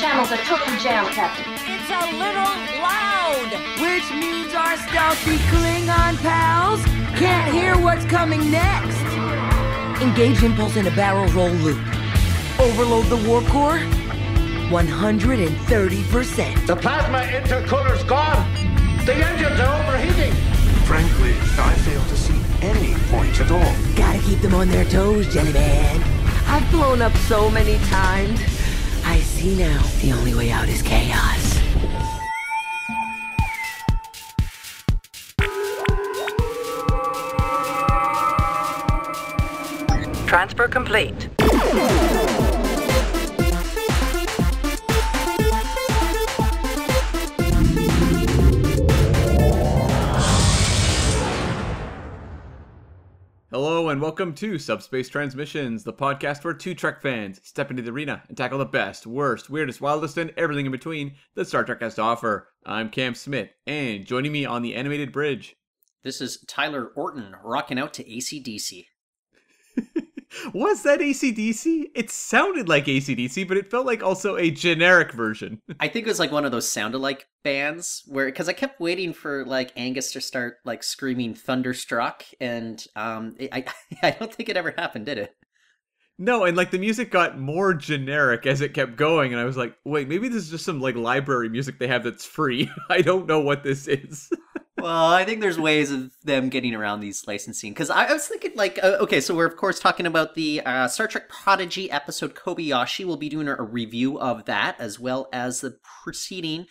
channels are totally jammed, Captain. It's a little loud. Which means our stealthy Klingon pals can't hear what's coming next. Engage impulse in a barrel roll loop. Overload the warp core. 130%. The plasma intercooler's gone. The engines are overheating. Frankly, I fail to see any point at all. Gotta keep them on their toes, Jellyman. I've blown up so many times. I see now the only way out is chaos. Transfer complete. And welcome to Subspace Transmissions, the podcast where two Trek fans step into the arena and tackle the best, worst, weirdest, wildest, and everything in between that Star Trek has to offer. I'm Cam Smith, and joining me on the animated bridge. This is Tyler Orton rocking out to ACDC. Was that ACDC? It sounded like ACDC, but it felt like also a generic version. I think it was like one of those sound alike bands where, because I kept waiting for like Angus to start like screaming Thunderstruck, and um, it, I, I don't think it ever happened, did it? No, and like the music got more generic as it kept going, and I was like, wait, maybe this is just some like library music they have that's free. I don't know what this is. Well, I think there's ways of them getting around these licensing because I, I, was thinking like, uh, okay, so we're of course talking about the uh, Star Trek Prodigy episode Kobayashi. We'll be doing a, a review of that as well as the preceding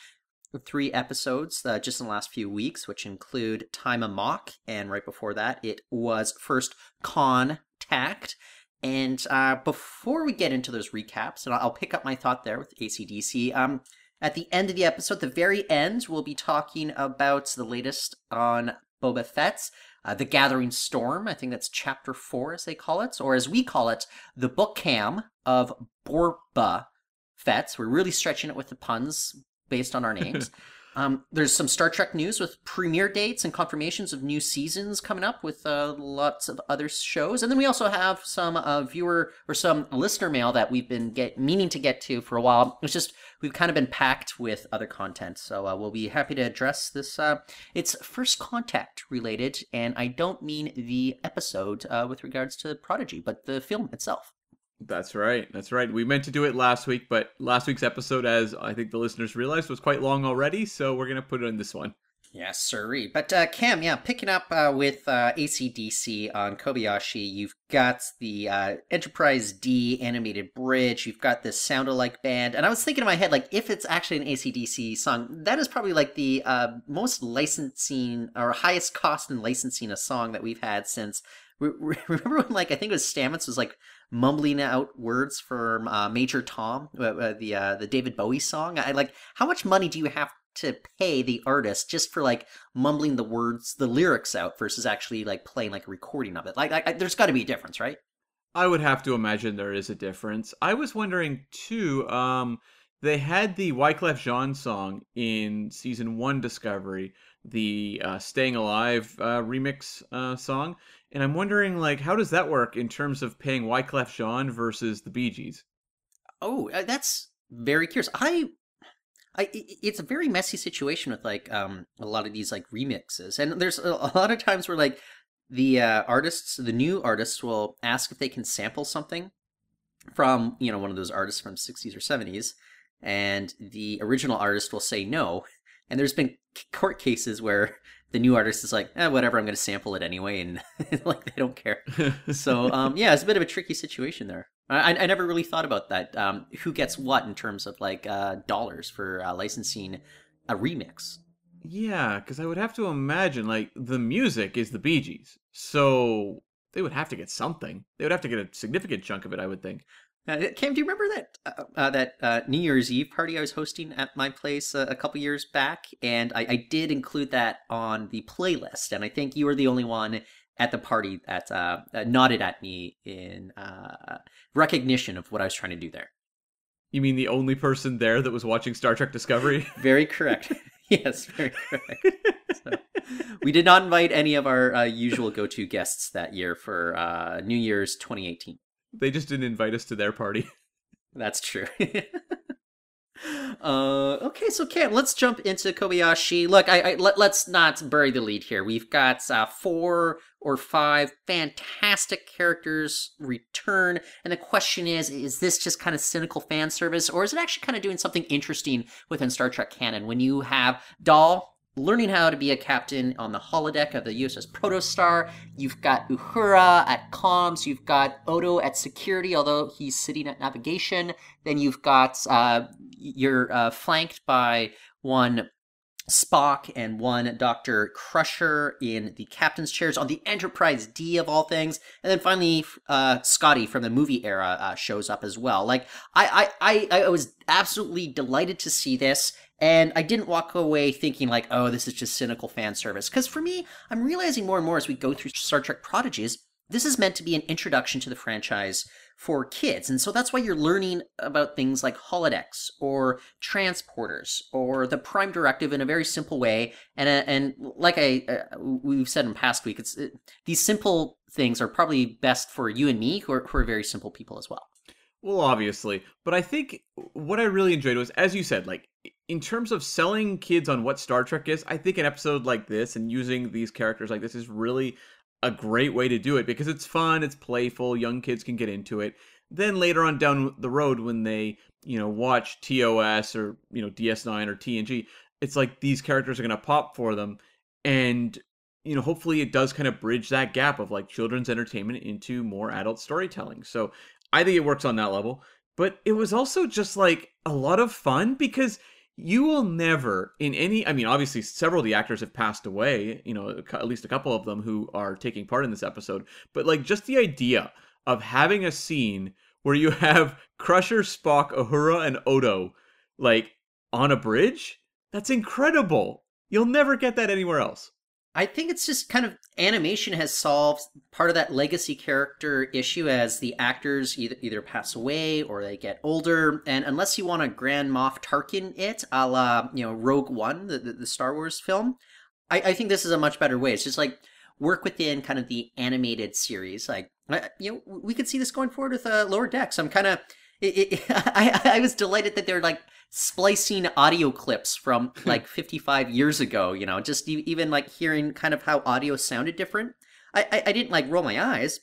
three episodes uh, just in the last few weeks, which include Time Amok, and right before that, it was first Contact. And uh, before we get into those recaps, and I'll pick up my thought there with ACDC. Um, at the end of the episode, the very end, we'll be talking about the latest on Boba Fett's uh, The Gathering Storm. I think that's chapter four, as they call it, or as we call it, the book cam of Borba Fett's. We're really stretching it with the puns based on our names. Um, there's some Star Trek news with premiere dates and confirmations of new seasons coming up with uh, lots of other shows, and then we also have some uh, viewer or some listener mail that we've been get meaning to get to for a while. It's just we've kind of been packed with other content, so uh, we'll be happy to address this. Uh, it's first contact related, and I don't mean the episode uh, with regards to Prodigy, but the film itself. That's right. That's right. We meant to do it last week, but last week's episode, as I think the listeners realized, was quite long already. So we're going to put it in this one. Yes, sirree. But uh, Cam, yeah, picking up uh, with uh, ACDC on Kobayashi, you've got the uh, Enterprise D animated bridge. You've got this sound alike band, and I was thinking in my head, like, if it's actually an ACDC song, that is probably like the uh, most licensing or highest cost in licensing a song that we've had since. Remember when, like, I think it was Stamets was like mumbling out words from uh, Major Tom, uh, uh, the uh, the David Bowie song. I like how much money do you have to pay the artist just for like mumbling the words, the lyrics out versus actually like playing like a recording of it? Like, like there's got to be a difference, right? I would have to imagine there is a difference. I was wondering too. Um, they had the Wyclef Jean song in season one Discovery, the uh, "Staying Alive" uh, remix uh, song, and I'm wondering, like, how does that work in terms of paying Wyclef Jean versus the Bee Gees? Oh, uh, that's very curious. I, I, it's a very messy situation with like um a lot of these like remixes, and there's a, a lot of times where like the uh, artists, the new artists, will ask if they can sample something from you know one of those artists from 60s or 70s, and the original artist will say no. And there's been court cases where the new artist is like, eh, whatever, I'm going to sample it anyway, and like they don't care. so um, yeah, it's a bit of a tricky situation there. I, I never really thought about that. Um, who gets what in terms of like uh, dollars for uh, licensing a remix? Yeah, because I would have to imagine like the music is the Bee Gees, so they would have to get something. They would have to get a significant chunk of it, I would think. Uh, Cam, do you remember that uh, uh, that uh, New Year's Eve party I was hosting at my place uh, a couple years back? And I, I, did include that on the playlist, and I think you were the only one at the party that uh, nodded at me in recognition of what I was trying to do there. You mean the only person there that was watching Star Trek Discovery? very correct. yes, very correct. so, we did not invite any of our usual go-to guests that year for New Year's 2018. They just didn't invite us to their party. That's true. uh, okay, so Cam, let's jump into Kobayashi. Look, I, I let, us not bury the lead here. We've got uh, four or five fantastic characters return, and the question is: Is this just kind of cynical fan service, or is it actually kind of doing something interesting within Star Trek canon? When you have Dal learning how to be a captain on the holodeck of the USS Protostar. You've got Uhura at comms. You've got Odo at security, although he's sitting at navigation. Then you've got uh, you're uh, flanked by one Spock and one Dr. Crusher in the captain's chairs on the Enterprise D of all things. And then finally, uh, Scotty from the movie era uh, shows up as well. Like, I, I, I, I was absolutely delighted to see this. And I didn't walk away thinking like, oh, this is just cynical fan service. Because for me, I'm realizing more and more as we go through Star Trek Prodigies, this is meant to be an introduction to the franchise for kids. And so that's why you're learning about things like holodecks or transporters or the prime directive in a very simple way. And, uh, and like I, uh, we've said in past week, it's, it, these simple things are probably best for you and me who are, who are very simple people as well. Well, obviously, but I think what I really enjoyed was, as you said, like in terms of selling kids on what Star Trek is, I think an episode like this and using these characters like this is really a great way to do it because it's fun, it's playful, young kids can get into it. Then later on down the road, when they you know watch TOS or you know DS9 or TNG, it's like these characters are gonna pop for them, and you know hopefully it does kind of bridge that gap of like children's entertainment into more adult storytelling. So I think it works on that level. But it was also just like a lot of fun because you will never in any i mean obviously several of the actors have passed away you know at least a couple of them who are taking part in this episode but like just the idea of having a scene where you have crusher spock uhura and odo like on a bridge? That's incredible! You'll never get that anywhere else I think it's just kind of animation has solved part of that legacy character issue as the actors either either pass away or they get older, and unless you want to Grand Moff Tarkin it, a la you know Rogue One, the, the, the Star Wars film, I, I think this is a much better way. It's just like work within kind of the animated series. Like you know, we could see this going forward with uh, Lower Decks. I'm kind of it, it, I, I was delighted that they're like splicing audio clips from like 55 years ago, you know, just even like hearing kind of how audio sounded different. I, I, I didn't like roll my eyes.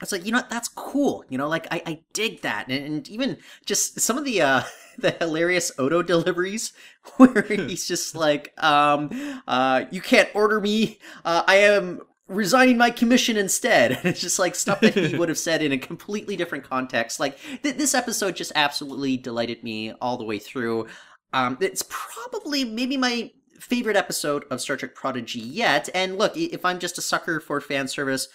I was like, you know what, that's cool. You know, like I, I dig that. And, and even just some of the uh the hilarious Odo deliveries where he's just like, um, uh, you can't order me. Uh, I am resigning my commission instead. it's just like stuff that he would have said in a completely different context. Like th- this episode just absolutely delighted me all the way through. Um, it's probably maybe my favorite episode of Star Trek Prodigy yet. And look, if I'm just a sucker for fan service,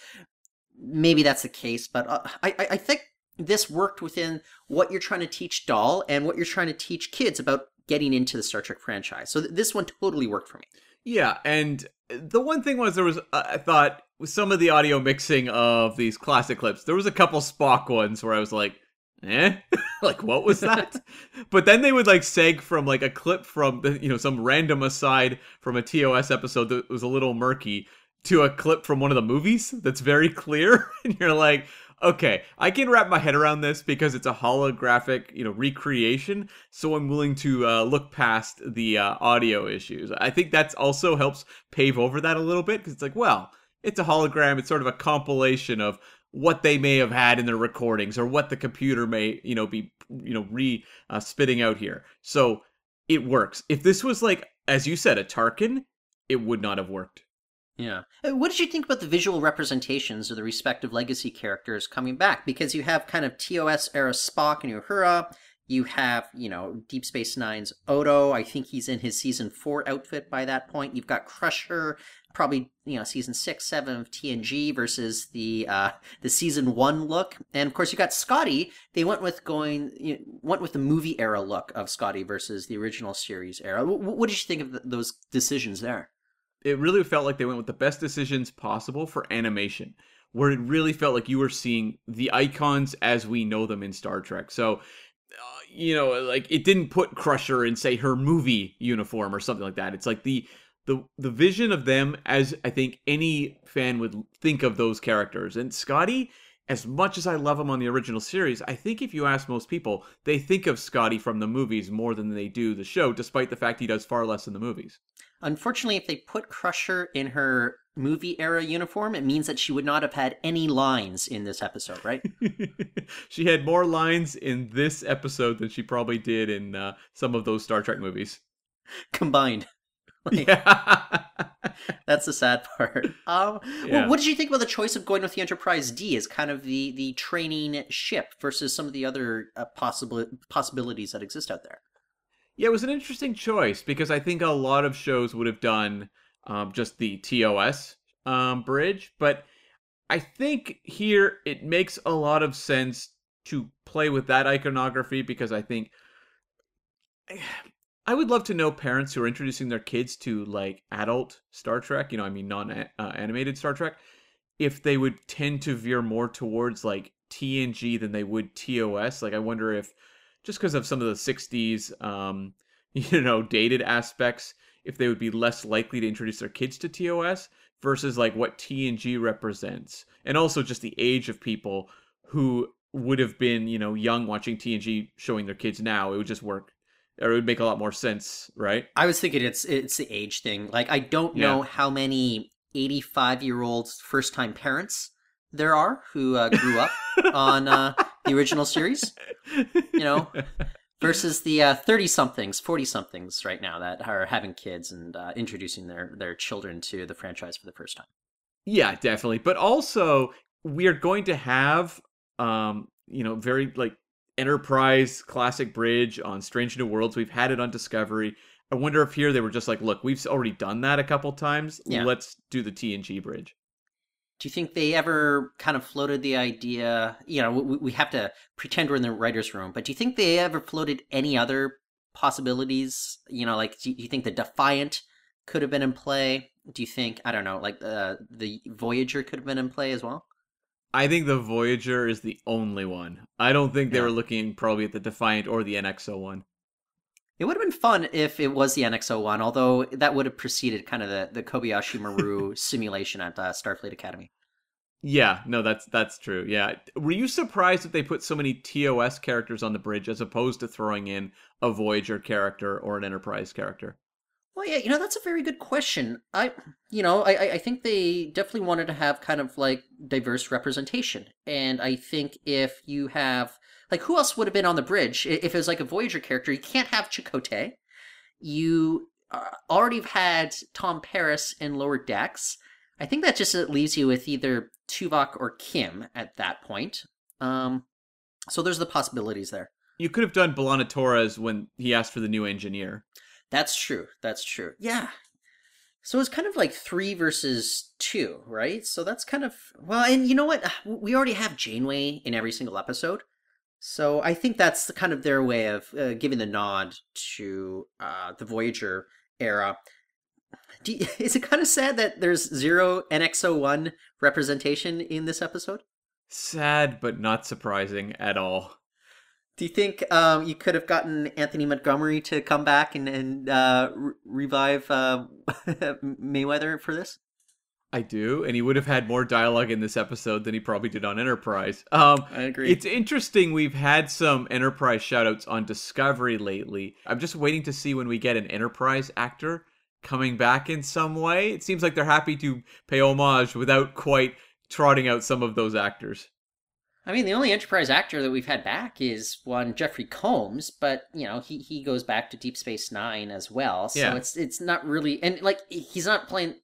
maybe that's the case. But uh, I, I think this worked within what you're trying to teach Dal and what you're trying to teach kids about getting into the Star Trek franchise. So th- this one totally worked for me. Yeah, and the one thing was there was uh, I thought with some of the audio mixing of these classic clips, there was a couple Spock ones where I was like, eh, like what was that? but then they would like seg from like a clip from the you know some random aside from a TOS episode that was a little murky to a clip from one of the movies that's very clear, and you're like, okay, I can wrap my head around this because it's a holographic, you know, recreation. So I'm willing to uh, look past the uh, audio issues. I think that also helps pave over that a little bit because it's like, well, it's a hologram. It's sort of a compilation of what they may have had in their recordings or what the computer may, you know, be, you know, re uh, spitting out here. So it works. If this was like, as you said, a Tarkin, it would not have worked. Yeah. Uh, what did you think about the visual representations of the respective legacy characters coming back? Because you have kind of TOS era Spock and Uhura. You have, you know, Deep Space Nine's Odo. I think he's in his season four outfit by that point. You've got Crusher, probably, you know, season six, seven of TNG versus the uh, the season one look. And of course, you got Scotty. They went with going, you know, went with the movie era look of Scotty versus the original series era. what did you think of th- those decisions there? It really felt like they went with the best decisions possible for animation, where it really felt like you were seeing the icons as we know them in Star Trek. So, uh, you know, like it didn't put Crusher in say her movie uniform or something like that. It's like the the the vision of them as I think any fan would think of those characters. And Scotty as much as I love him on the original series, I think if you ask most people, they think of Scotty from the movies more than they do the show, despite the fact he does far less in the movies. Unfortunately, if they put Crusher in her movie era uniform, it means that she would not have had any lines in this episode, right? she had more lines in this episode than she probably did in uh, some of those Star Trek movies. Combined. Like, Yeah. That's the sad part. Um, Yeah. well, what did you think about the choice of going with the Enterprise D as kind of the the training ship versus some of the other uh, possible possibilities that exist out there? Yeah, it was an interesting choice because I think a lot of shows would have done um, just the TOS um, bridge, but I think here it makes a lot of sense to play with that iconography because I think I would love to know parents who are introducing their kids to like adult Star Trek, you know, I mean non uh, animated Star Trek, if they would tend to veer more towards like TNG than they would TOS. Like I wonder if just because of some of the 60s um you know dated aspects if they would be less likely to introduce their kids to TOS versus like what TNG represents and also just the age of people who would have been you know young watching TNG showing their kids now it would just work or it would make a lot more sense right I was thinking it's it's the age thing. Like I don't know how many 85 year old first time parents there are who uh, grew up on uh, the original series. You know, versus the 30 somethings, 40 somethings right now that are having kids and uh, introducing their their children to the franchise for the first time. Yeah, definitely. But also, we are going to have, um, you know, very like Enterprise classic bridge on Strange New Worlds. We've had it on Discovery. I wonder if here they were just like, look, we've already done that a couple times. Yeah. Let's do the TNG bridge. Do you think they ever kind of floated the idea? You know, we, we have to pretend we're in the writer's room, but do you think they ever floated any other possibilities? You know, like, do you think the Defiant could have been in play? Do you think, I don't know, like uh, the Voyager could have been in play as well? I think the Voyager is the only one. I don't think they Yeah. were looking probably at the Defiant or the NXO one. It would have been fun if it was the NX-01, although that would have preceded kind of the, the Kobayashi Maru simulation at uh, Starfleet Academy. Yeah, no, that's that's true. Yeah, were you surprised that they put so many TOS characters on the bridge as opposed to throwing in a Voyager character or an Enterprise character? Well, yeah, you know that's a very good question. I, you know, I, I- think they definitely wanted to have kind of like diverse representation, and I think if you have like who else would have been on the bridge if it was like a Voyager character, you can't have Chakotay. You uh, already have had Tom Paris in Lower Decks. I think that just leaves you with either Tuvok or Kim at that point. Um, so there's the possibilities there. You could have done B'Elanna Torres when he asked for the new engineer. That's true. That's true. Yeah. So it's kind of like three versus two, right? So that's kind of well, and you know what? We already have Janeway in every single episode, so I think that's the kind of their way of uh, giving the nod to uh, the Voyager era. Do you- is it kind of sad that there's zero NX-01 representation in this episode? Sad, but not surprising at all. Do you think um, you could have gotten Anthony Montgomery to come back and, and uh, re- revive uh, Mayweather for this? I do, and he would have had more dialogue in this episode than he probably did on Enterprise. Um, I agree. It's interesting. We've had some Enterprise shoutouts on Discovery lately. I'm just waiting to see when we get an Enterprise actor coming back in some way. It seems like they're happy to pay homage without quite trotting out some of those actors. I mean, the only Enterprise actor that we've had back is one Jeffrey Combs, but you know he, he goes back to Deep Space Nine as well. So Yeah. it's it's not really and like he's not playing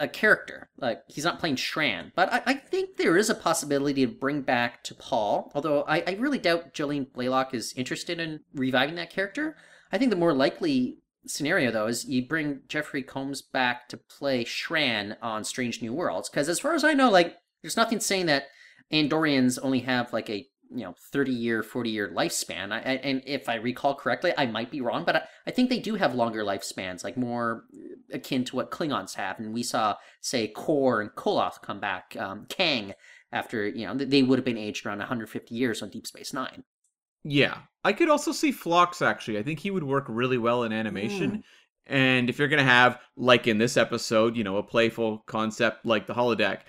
a character like he's not playing Shran. But I, I think there is a possibility to bring back T'Pol. Although I, I really doubt Jolene Blalock is interested in reviving that character. I think the more likely scenario though is you bring Jeffrey Combs back to play Shran on Strange New Worlds because as far as I know, like there's nothing saying that Andorians only have like a you know 30 year 40 year lifespan I, and if i recall correctly i might be wrong but I, I think they do have longer lifespans like more akin to what klingons have and we saw say kor and koloth come back um, kang after you know they would have been aged around 150 years on deep space nine Yeah. I could also see Phlox actually. I think he would work really well in animation. And if you're going to have, like in this episode, you know, a playful concept like the holodeck,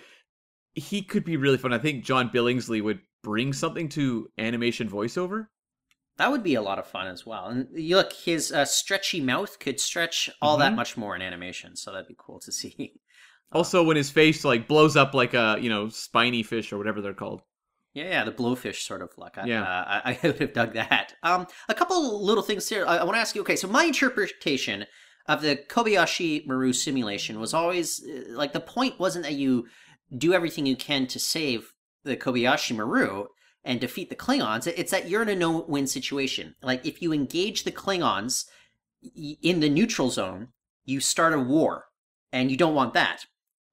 he could be really fun. I think John Billingsley would bring something to animation voiceover. That would be a lot of fun as well. And you look, his uh, stretchy mouth could stretch all that Mhm. much more in animation, so that'd be cool to see. Also, when his face like blows up like a you know spiny fish or whatever they're called. Yeah, yeah, the blowfish sort of look. I, Yeah. uh, I, I would have dug that. Um, a couple little things here. I, I want to ask you. Okay, so my interpretation of the Kobayashi Maru simulation was always uh, like the point wasn't that you do everything you can to save the Kobayashi Maru and defeat the Klingons. It's that you're in a no-win situation. Like if you engage the Klingons in the neutral zone, you start a war, and you don't want that.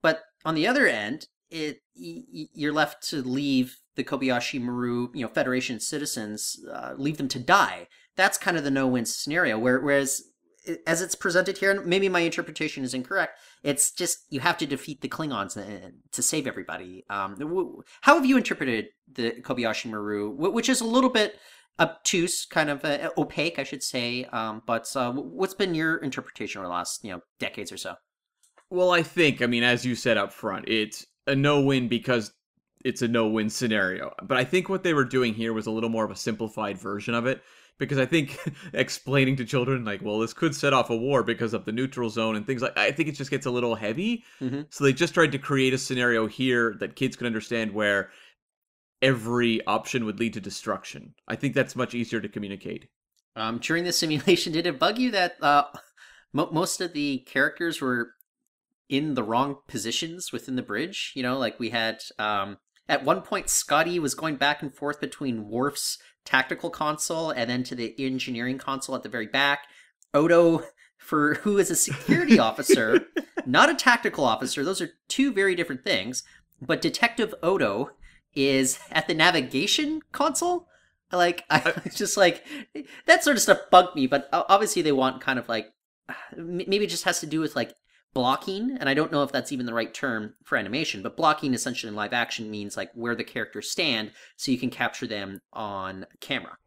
But on the other end, it you're left to leave the Kobayashi Maru, you know, Federation citizens, uh, leave them to die. That's kind of the no-win scenario. Where, whereas, as it's presented here, and maybe my interpretation is incorrect. It's just you have to defeat the Klingons uh, to save everybody. Um, how have you interpreted the Kobayashi Maru, which is a little bit obtuse, kind of uh, opaque, I should say. Um, but uh, what's been your interpretation over the last, you know, decades or so? Well, I think, I mean, as you said up front, it's a no win because it's a no win scenario. But I think what they were doing here was a little more of a simplified version of it. Because I think explaining to children, like, well, this could set off a war because of the neutral zone and things like I think it just gets a little heavy. Mhm. So they just tried to create a scenario here that kids could understand where every option would lead to destruction. I think that's much easier to communicate. Um, during the simulation, did it bug you that uh, mo- most of the characters were in the wrong positions within the bridge? You know, like we had um, at one point, Scotty was going back and forth between Worf's tactical console and then to the engineering console at the very back. Odo, for who is a security officer, not a tactical officer. Those are two very different things. But Detective Odo is at the navigation console. Like I just like that sort of stuff bugged me. But obviously they want kind of like maybe it just has to do with like blocking, and I don't know if that's even the right term for animation. But blocking essentially in live action means like where the characters stand, so you can capture them on camera.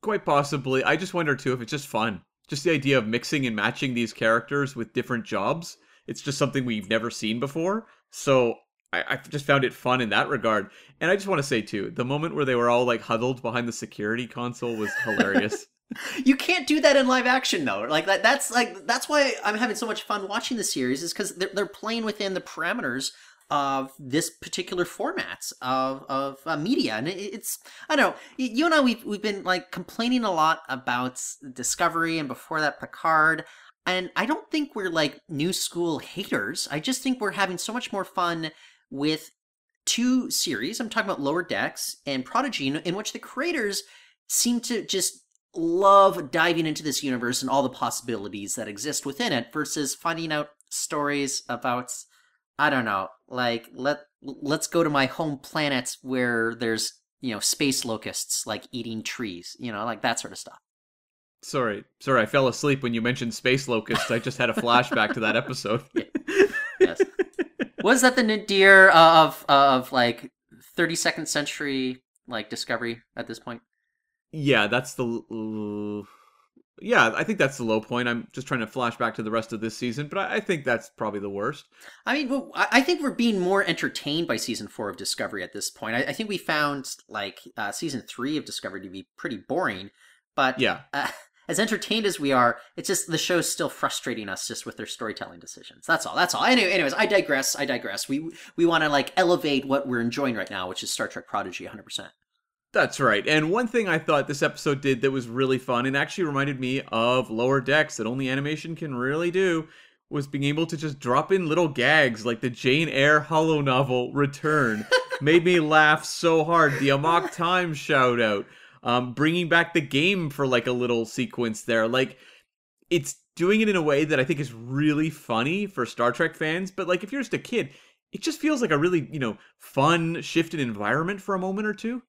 Quite possibly. I just wonder too if it's just fun. Just the idea of mixing and matching these characters with different jobs. It's just something we've never seen before. So I, I just found it fun in that regard. And I just want to say too, the moment where they were all like huddled behind the security console was hilarious. You can't do that in live action though. Like that that's like that's why I'm having so much fun watching the series is cuz they're they're playing within the parameters of this particular format of of uh, media and it, it's I don't know. You and I we've we've been like complaining a lot about Discovery and before that Picard and I don't think we're like new school haters. I just think we're having so much more fun with two series. I'm talking about Lower Decks and Prodigy in which the creators seem to just love diving into this universe and all the possibilities that exist within it versus finding out stories about I don't know, like let let's go to my home planet where there's, you know, space locusts like eating trees, you know, like that sort of stuff. sorry. Sorry, I fell asleep when you mentioned space locusts. I just had a flashback to that episode. Yes. Was that the nadir uh, of of like 32nd century like discovery at this point? Yeah, that's the l- Yeah, I think that's the low point. I'm just trying to flash back to the rest of this season, but I, I think that's probably the worst. I mean, well, I think we're being more entertained by season four of Discovery at this point. I, I think we found like uh, season three of Discovery to be pretty boring, but Yeah. uh, as entertained as we are, it's just the show's still frustrating us just with their storytelling decisions. That's all. That's all. Anyway, anyways, I digress. I digress. We we want to like elevate what we're enjoying right now, which is Star Trek Prodigy, 100. percent That's right. And one thing I thought this episode did that was really fun and actually reminded me of Lower Decks that only animation can really do was being able to just drop in little gags like the Jane Eyre hollow novel Return. Made me laugh so hard. The Amok Time shout out. Um, bringing back the game for like a little sequence there. Like, it's doing it in a way that I think is really funny for Star Trek fans. But like, if you're just a kid, it just feels like a really, you know, fun, shifted environment for a moment or two.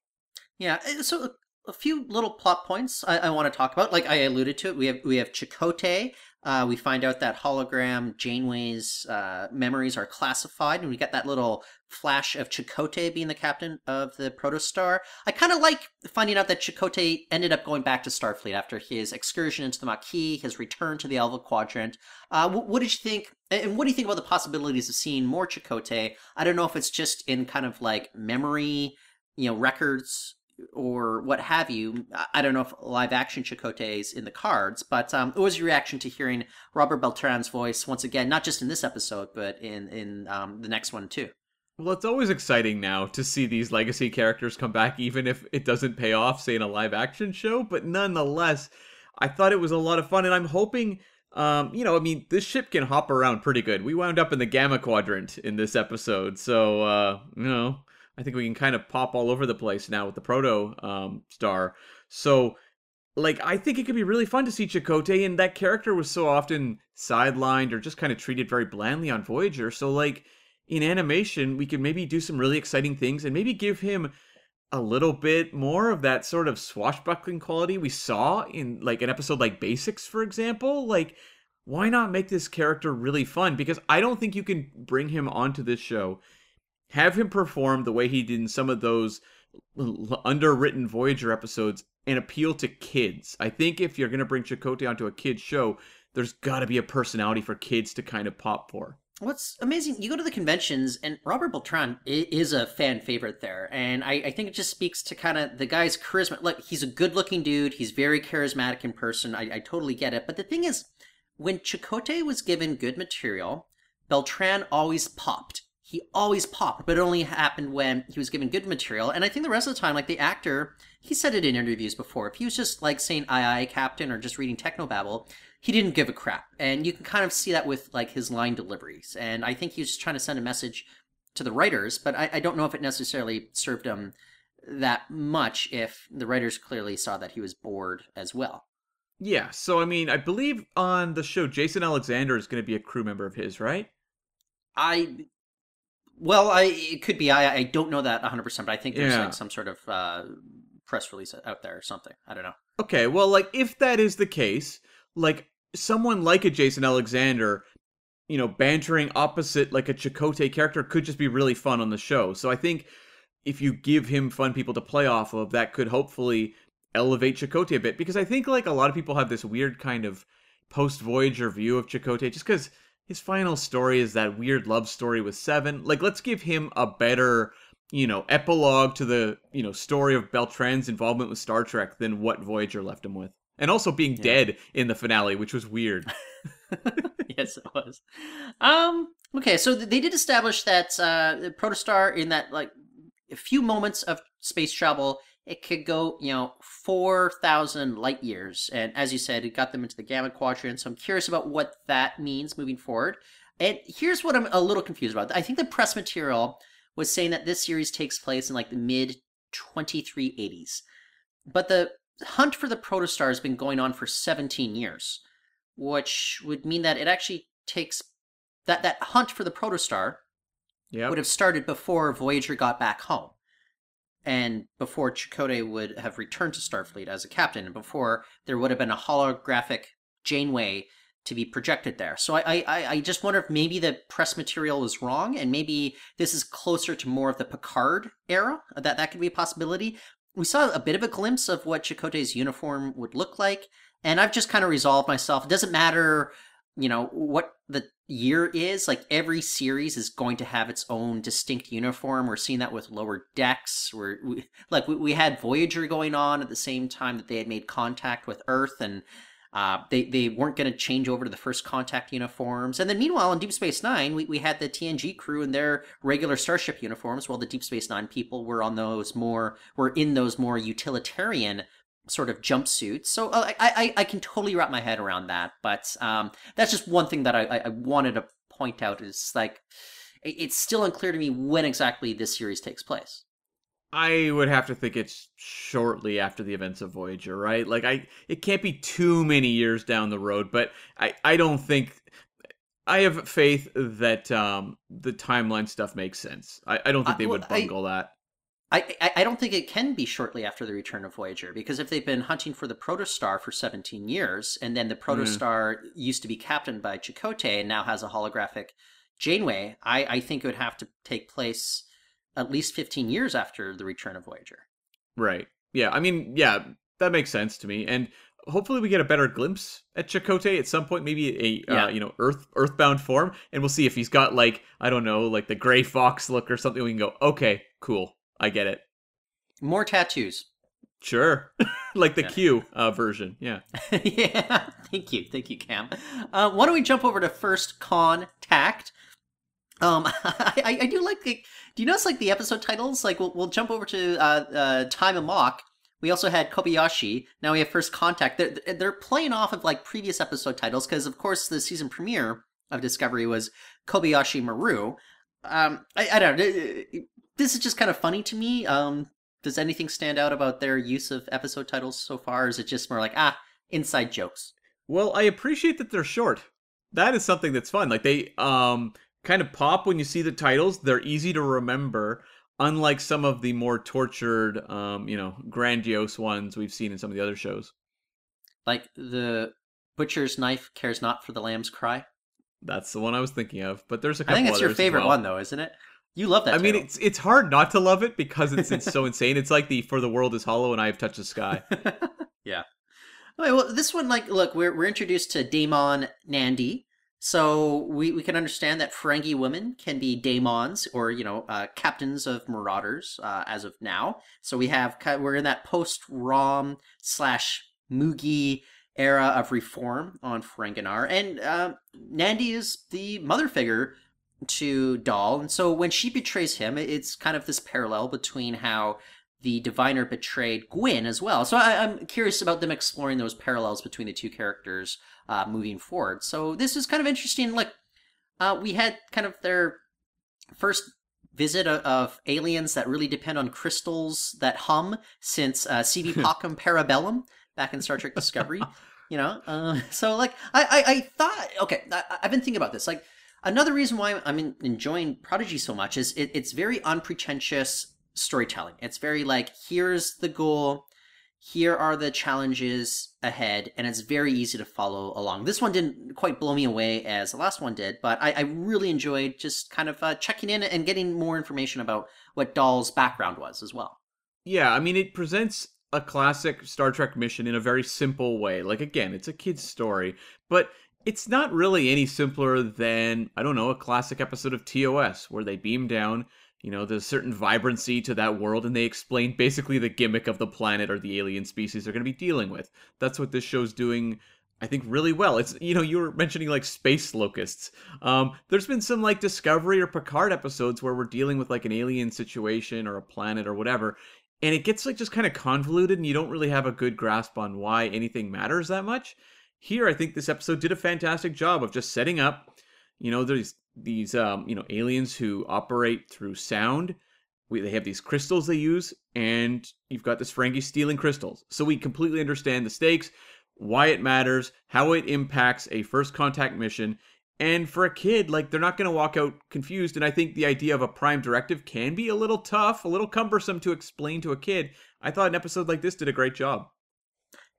Yeah. uh, So a few little plot points I, I want to talk about. Like I alluded to it, we have we have Chakotay, Uh, we find out that hologram Janeway's uh, memories are classified, and we get that little flash of Chakotay being the captain of the Protostar. I kind of like finding out that Chakotay ended up going back to Starfleet after his excursion into the Maquis, his return to the Alpha Quadrant. Uh, what, what did you think? And what do you think about the possibilities of seeing more Chakotay? I don't know if it's just in kind of like memory, you know, records or what have you. I don't know if live action Chakotay is in the cards, but um, what was your reaction to hearing Robert Beltran's voice once again, not just in this episode, but in in um, the next one too? Well, it's always exciting now to see these legacy characters come back, even if it doesn't pay off, say in a live action show. But nonetheless, I thought it was a lot of fun, and I'm hoping. Um, you know, I mean, this ship can hop around pretty good. We wound up in the Gamma Quadrant in this episode, so uh, you know, I think we can kind of pop all over the place now with the Proto um, Star. So, like, I think it could be really fun to see Chakotay, and that character was so often sidelined or just kind of treated very blandly on Voyager. So, like, in animation, we could maybe do some really exciting things and maybe give him a little bit more of that sort of swashbuckling quality we saw in like an episode like Basics, for example. Like, why not make this character really fun? Because I don't think you can bring him onto this show have him perform the way he did in some of those underwritten Voyager episodes and appeal to kids. I think if you're going to bring Chakotay onto a kid's show, there's got to be a personality for kids to kind of pop for. What's amazing, you go to the conventions, and Robert Beltran is a fan favorite there. And I, I think it just speaks to kind of the guy's charisma. Look, he's a good looking dude, he's very charismatic in person. I, I totally get it. But the thing is, when Chakotay was given good material, Beltran always popped he always popped, but it only happened when he was given good material. And I think the rest of the time, like the actor, he said it in interviews before. If he was just like saying "aye aye, Captain" or just reading technobabble, he didn't give a crap. And you can kind of see that with like his line deliveries. And I think he was just trying to send a message to the writers, but I, I don't know if it necessarily served him that much. If the writers clearly saw that he was bored as well. Yeah. So I mean, I believe on the show, Jason Alexander is going to be a crew member of his, right? I well, I it could be. I I don't know that 100, percent but I think there's Yeah. like some sort of uh, press release out there or something. I don't know. Okay, well, like if that is the case, like someone like a Jason Alexander, you know, bantering opposite like a Chakotay character could just be really fun on the show. So I think if you give him fun people to play off of, that could hopefully elevate Chakotay a bit. Because I think like a lot of people have this weird kind of post Voyager view of Chakotay, just because his final story is that weird love story with Seven. Like, let's give him a better, you know, epilogue to the, you know, story of Beltran's involvement with Star Trek than what Voyager left him with. And also being dead in the finale, which was weird. yes, it was. Um. Okay, so they did establish that uh, the Protostar in that like a few moments of space travel, it could go you know four thousand light years, and as you said, it got them into the Gamma Quadrant. So I'm curious about what that means moving forward. And here's what I'm a little confused about. I think the press material was saying that this series takes place in like the mid 2380s, but the hunt for the protostar has been going on for 17 years, which would mean that it actually takes that that hunt for the protostar Yeah. would have started before Voyager got back home. And before Chakotay would have returned to Starfleet as a captain, and before there would have been a holographic Janeway to be projected there. So I, I, I just wonder if maybe the press material was wrong, and maybe this is closer to more of the Picard era. Uh, that that could be a possibility. We saw a bit of a glimpse of what Chakotay's uniform would look like, and I've just kind of resolved myself. It doesn't matter, you know, what the year is. Like every series is going to have its own distinct uniform. We're seeing that with Lower Decks. Where we, like we, we had Voyager going on at the same time that they had made contact with Earth, and uh, they they weren't going to change over to the first contact uniforms. And then meanwhile, in Deep Space Nine, we, we had the TNG crew in their regular Starship uniforms, while the Deep Space Nine people were on those more were in those more utilitarian sort of jumpsuits. So uh, I, I I can totally wrap my head around that. But um, that's just one thing that I, I- I wanted to point out is like it's still unclear to me when exactly this series takes place. I would have to think it's shortly after the events of Voyager, right? Like I it can't be too many years down the road, but I I don't think I have faith that um the timeline stuff makes sense. I, I don't think Uh, they well, would I- bungle that. I, I I don't think it can be shortly after the return of Voyager because if they've been hunting for the protostar for 17 years and then the protostar used to be captained by Chakotay and now has a holographic Janeway, I, I think it would have to take place at least 15 years after the return of Voyager. Right. Yeah. I mean, yeah, that makes sense to me. And hopefully we get a better glimpse at Chakotay at some point, maybe a Yeah. uh, you know Earth Earthbound form, and we'll see if he's got like I don't know, like the gray fox look or something. We can go, okay, cool, I get it. More tattoos. Sure, like the Yeah. Q uh, version. Yeah. yeah, thank you, thank you, Cam. Uh, why don't we jump over to first contact? Um, I, I- do like the. Do you notice like the episode titles? Like we'll we'll jump over to uh, uh Time Amok. We also had Kobayashi. Now we have First Contact. They're they're playing off of like previous episode titles because of course the season premiere of Discovery was Kobayashi Maru. Um, I, I don't know. This is just kind of funny to me. Um, does anything stand out about their use of episode titles so far? Is it just more like ah inside jokes? Well, I appreciate that they're short. That is something that's fun. Like they um kind of pop when you see the titles. They're easy to remember, unlike some of the more tortured, um, you know, grandiose ones we've seen in some of the other shows. Like the butcher's knife cares not for the lamb's cry. That's the one I was thinking of. But there's a I think it's your favorite well. one though, isn't it? You love that. I mean, it's it's hard not to love it because it's it's so insane. It's like the "For the World Is Hollow" and "I Have Touched the Sky." yeah. Okay, well, this one, like, look, we're we're introduced to DaiMon Nandi, so we we can understand that Ferengi women can be DaiMons or you know uh, captains of marauders uh, as of now. So we have we're in that post Rom slash Moogie era of reform on Ferenginar, and uh, Nandi is the mother figure to Dal, and so when she betrays him, it's kind of this parallel between how the diviner betrayed Gwyn as well. So I, I'm curious about them exploring those parallels between the two characters uh, moving forward. So this is kind of interesting. Like uh, we had kind of their first visit of, of aliens that really depend on crystals that hum since uh, CD Pacem Para Bellum back in Star Trek Discovery. you know, uh, so like I, I, I thought okay, I, I've been thinking about this. Like another reason why I'm en- enjoying Prodigy so much is it, it's very unpretentious storytelling. It's very like here's the goal, here are the challenges ahead, and it's very easy to follow along. This one didn't quite blow me away as the last one did, but I, I really enjoyed just kind of uh, checking in and getting more information about what Dal's background was as well. Yeah, I mean, it presents a classic Star Trek mission in a very simple way. Like, again, it's a kid's story, but it's not really any simpler than, I don't know, a classic episode of TOS where they beam down. You know, there's a certain vibrancy to that world, and they explain basically the gimmick of the planet or the alien species they're going to be dealing with. That's what this show's doing I think really well. It's you know you were mentioning like space locusts. Um, there's been some like Discovery or Picard episodes where we're dealing with like an alien situation or a planet or whatever, and it gets like just kind of convoluted, and you don't really have a good grasp on why anything matters that much. Here, I think this episode did a fantastic job of just setting up. You know, there's these um, you know aliens who operate through sound. We, they have these crystals they use, and you've got this Ferengi stealing crystals. So we completely understand the stakes why it matters, how it impacts a first contact mission. And for a kid, like they're not going to walk out confused. And I think the idea of a prime directive can be a little tough, a little cumbersome to explain to a kid. I thought an episode like this did a great job.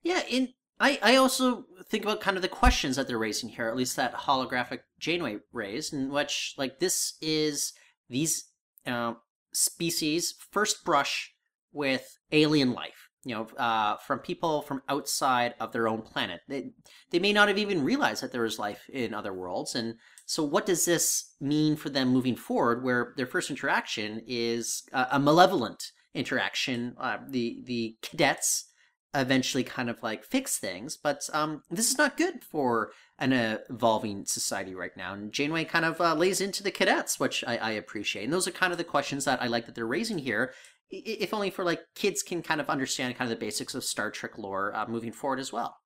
Yeah, in I, I also think about kind of the questions that they're raising here, at least that holographic Janeway raised, in which like this is these uh, species first brush with alien life. You know, uh, from people from outside of their own planet. They they may not have even realized that there is life in other worlds, and so what does this mean for them moving forward? Where their first interaction is uh, a malevolent interaction. Uh, the the cadets eventually kind of like fix things, but um, this is not good for an evolving society right now. And Janeway kind of uh, lays into the cadets, which I, I appreciate. And those are kind of the questions that I like that they're raising here, if only for like kids can kind of understand kind of the basics of Star Trek lore uh, moving forward as well.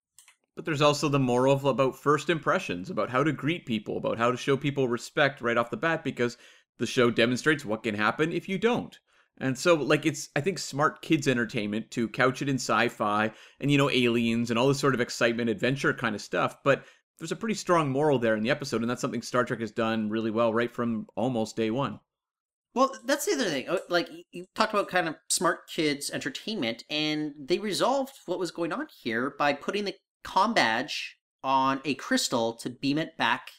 But there's also the moral of, about first impressions, about how to greet people, about how to show people respect right off the bat, because the show demonstrates what can happen if you don't. And so, like, it's, I think, smart kids' entertainment to couch it in sci fi and, you know, aliens and all this sort of excitement, adventure kind of stuff. But there's a pretty strong moral there in the episode, and that's something Star Trek has done really well right from almost day one. Well, that's the other thing. Uh, Like you talked about kind of smart kids entertainment, and they resolved what was going on here by putting the com badge on a crystal to beam it back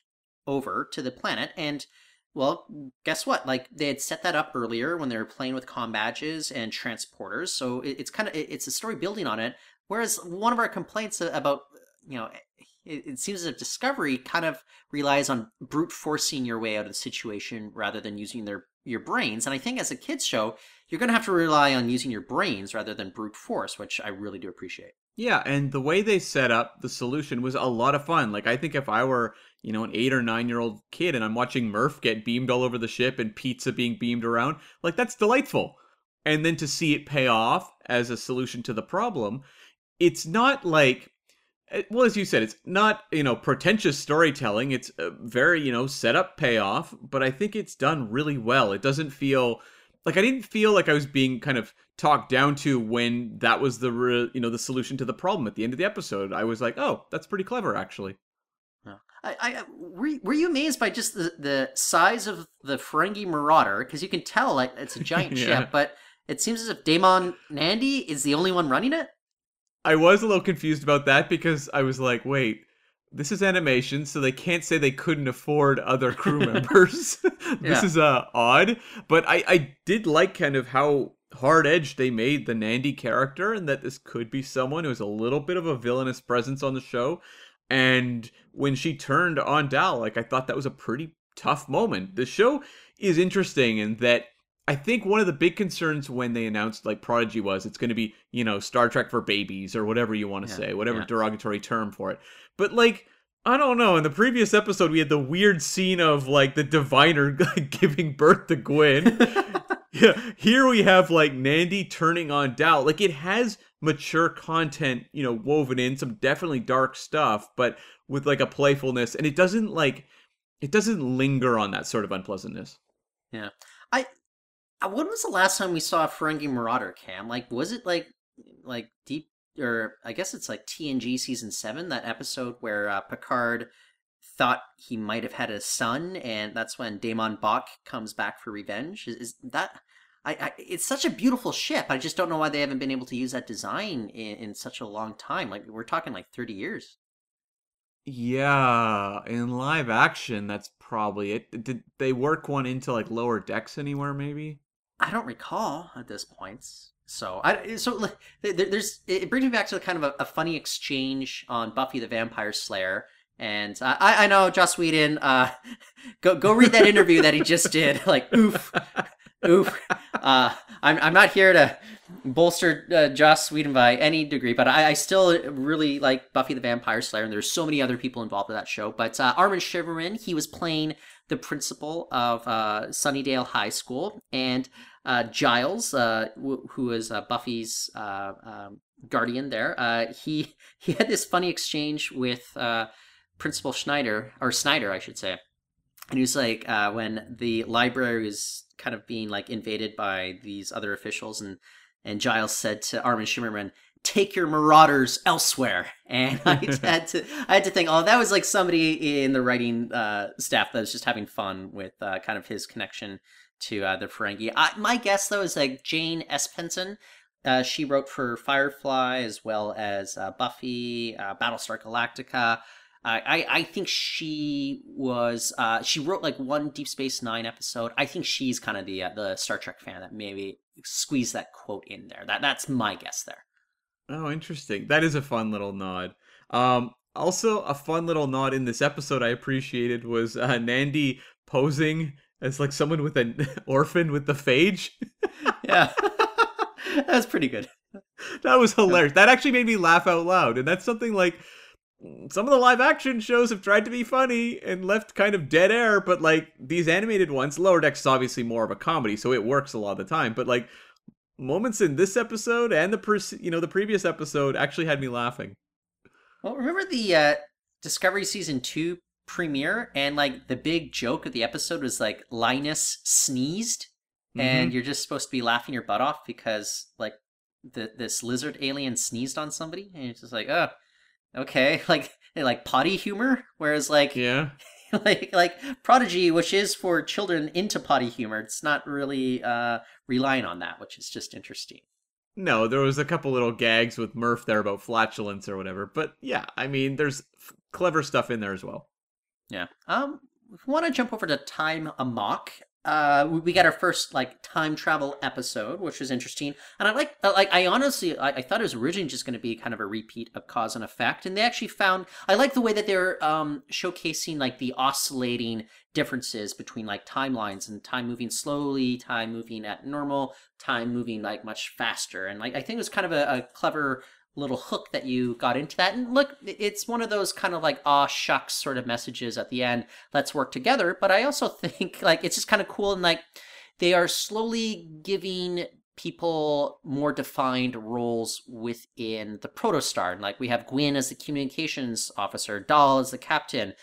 over to the planet. And well, guess what? Like they had set that up earlier when they were playing with com badges and transporters. So it, it's kind of it- it's a story building on it. Whereas one of our complaints about you know. It, it seems as if Discovery kind of relies on brute forcing your way out of the situation rather than using their your brains. And I think as a kids show, you're going to have to rely on using your brains rather than brute force, which I really do appreciate. Yeah, and the way they set up the solution was a lot of fun. Like I think if I were, you know, an 8 or 9-year-old kid and I'm watching Murph get beamed all over the ship and pizza being beamed around, like that's delightful. And then to see it pay off as a solution to the problem, it's not like eh, well as you said it's not you know pretentious storytelling. It's a very you know set up payoff but i think it's done really well. It doesn't feel like i didn't feel like i was being kind of talked down to when that was the re- you know the solution to the problem at the end of the episode. I was like oh that's pretty clever actually I, I were, you- were you amazed by just the, the size of the Ferengi Marauder? Because you can tell like it's a giant Yeah. ship, but it seems as if DaiMon Nandi is the only one running it. i was a little confused about that because i was like wait this is animation so they can't say they couldn't afford other crew members this Yeah. is uh odd but i i did like kind of how hard edged they made the Nandi character and that this could be someone who's a little bit of a villainous presence on the show and when she turned on dal like i thought that was a pretty tough moment the show is interesting in that I think one of the big concerns when they announced like Prodigy was it's going to be, you know, Star Trek for babies or whatever you want to Yeah, say, whatever yeah. derogatory term for it. But like I don't know, in the previous episode we had the weird scene of like the diviner giving birth to Gwyn. yeah, here we have like Nandi turning on Dal. Like it has mature content, you know, woven in some definitely dark stuff, but with like a playfulness and it doesn't like it doesn't linger on that sort of unpleasantness. Yeah. I when was the last time we saw a Ferengi Marauder cam? Like was it like like deep or I guess it's like TNG season 7 that episode where uh, Picard thought he might have had a son and that's when DaiMon Bok comes back for revenge. Is, is that I, I it's such a beautiful ship. I just don't know why they haven't been able to use that design in, in such a long time. Like we're talking like 30 years. Yeah, in live action, that's probably it. Did they work one into like lower decks anywhere? Maybe. I don't recall at this point. So I so there's it brings me back to kind of a, a funny exchange on Buffy the Vampire Slayer, and I I- I know Joss Whedon. Uh, go go read that interview that he just did. Like oof, oof. Uh, I'm I'm not here to bolster uh, Joss Whedon by any degree, but I, I still really like Buffy the Vampire Slayer, and there's so many other people involved in that show. But uh, Armin Shimerman, he was playing the principal of uh, Sunnydale High School, and uh, Giles, uh, w- who is uh, Buffy's um, guardian there, he he had this funny exchange with Principal Schneider or Snyder, I should say, and he was like, when the library was kind of being like invaded by these other officials, and and Giles said to Armin Shimerman. Take your marauders elsewhere, and I had to. I had to think. Oh, that was like somebody in the writing uh, staff that was just having fun with uh, kind of his connection to uh, the Ferengi. I, my guess though is like Jane Espenson. Uh, she wrote for Firefly as well as uh, Buffy, uh, Battlestar Galactica. I, I think she was uh, she wrote like one Deep Space Nine episode. I think she's kind of the uh, the Star Trek fan that maybe squeezed that quote in there. That that's my guess there. Oh, interesting. That is a fun little nod. Um, also, a fun little nod in this episode I appreciated was uh, Nandi posing as like someone with an orphan with the phage. Yeah, that's pretty good. that was hilarious. That actually made me laugh out loud, and that's something like some of the live action shows have tried to be funny and left kind of dead air, but like these animated ones, Lower Decks is obviously more of a comedy, so it works a lot of the time. But like moments in this episode and the pre- you know the previous episode actually had me laughing. Well, remember the uh, Discovery season two premiere, and like the big joke of the episode was like Linus sneezed, and you're just supposed to be laughing your butt off because like the this lizard alien sneezed on somebody, and it's just like, oh, okay, like like potty humor. Whereas like Yeah. like like Prodigy, which is for children into potty humor, it's not really uh, relying on that, which is just interesting. No, there was a couple little gags with Murph there about flatulence or whatever, but yeah, I mean, there's f- clever stuff in there as well. Yeah. Um, want to jump over to Time Amok, uh, we, got our first like time travel episode, which was interesting. And I like, like, I honestly, I, I thought it was originally just going to be kind of a repeat of cause and effect, and they actually found. I like the way that they're um showcasing like the oscillating differences between like timelines and time moving slowly, time moving at normal, time moving like much faster, and like I think it was kind of a, a clever little hook that you got into that. And look, it's one of those kind of like ah, shucks sort of messages at the end. Let's work together. But I also think like it's just kind of cool and like they are slowly giving people more defined roles within the protostar. And like we have Gwyn as the communications officer, Dal as the captain.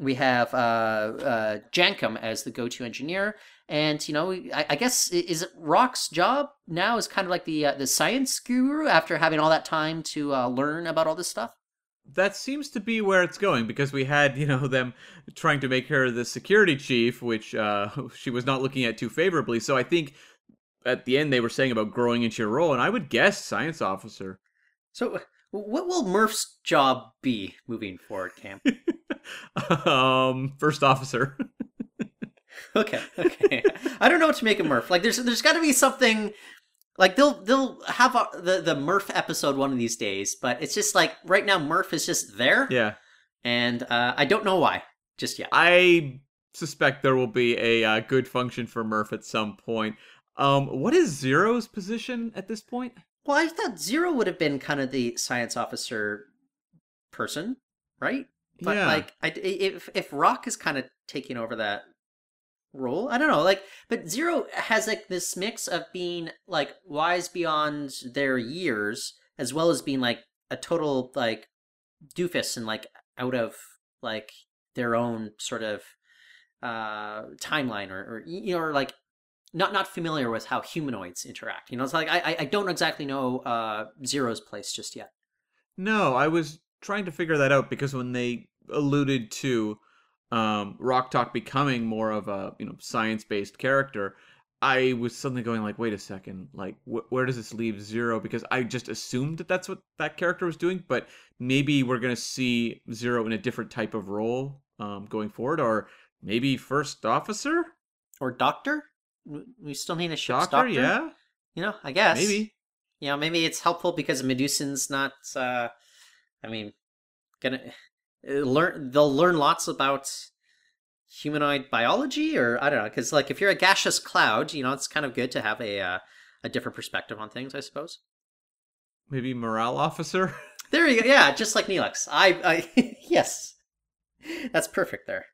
We have uh, uh, Jankom as the go-to engineer, and you know, I, I guess is it Rok's job now is kind of like the uh, the science guru after having all that time to uh, learn about all this stuff. That seems to be where it's going because we had, you know, them trying to make her the security chief, which uh, she was not looking at too favorably. So I think at the end they were saying about growing into your role, and I would guess science officer. So what will Murph's job be moving forward, Cam? um, first officer. okay, okay. I don't know what to make of Murph. Like, there's there's got to be something. Like they'll they'll have a, the the Murph episode one of these days, but it's just like right now Murph is just there, Yeah, and uh, I don't know why just yet. I suspect there will be a uh, good function for Murph at some point. Um, what is Zero's position at this point? Well, I thought Zero would have been kind of the science officer person, right? But Yeah. like, I, if if Rok is kind of taking over that role, I don't know. Like, but Zero has like this mix of being like wise beyond their years, as well as being like a total like doofus and like out of like their own sort of uh timeline or, or you know or like not not familiar with how humanoids interact. You know, it's like I I- I don't exactly know uh Zero's place just yet. No, I was trying to figure that out because when they alluded to um, Rok-Tahk becoming more of a you know science based character, I was suddenly going like, wait a second, like wh- where does this leave Zero? Because I just assumed that that's what that character was doing, but maybe we're gonna see Zero in a different type of role um, going forward, or maybe first officer, Or Doctor? We still need a ship's doctor, doctor. yeah, You know, I guess maybe. You know, maybe it's helpful because Medusan's not. uh I mean, gonna uh, learn. They'll learn lots about humanoid biology, or I don't know. Because like, if you're a gaseous cloud, you know, it's kind of good to have a uh, a different perspective on things. I suppose. Maybe morale officer. There you go. Yeah, just like Neelix. I, I yes, that's perfect there.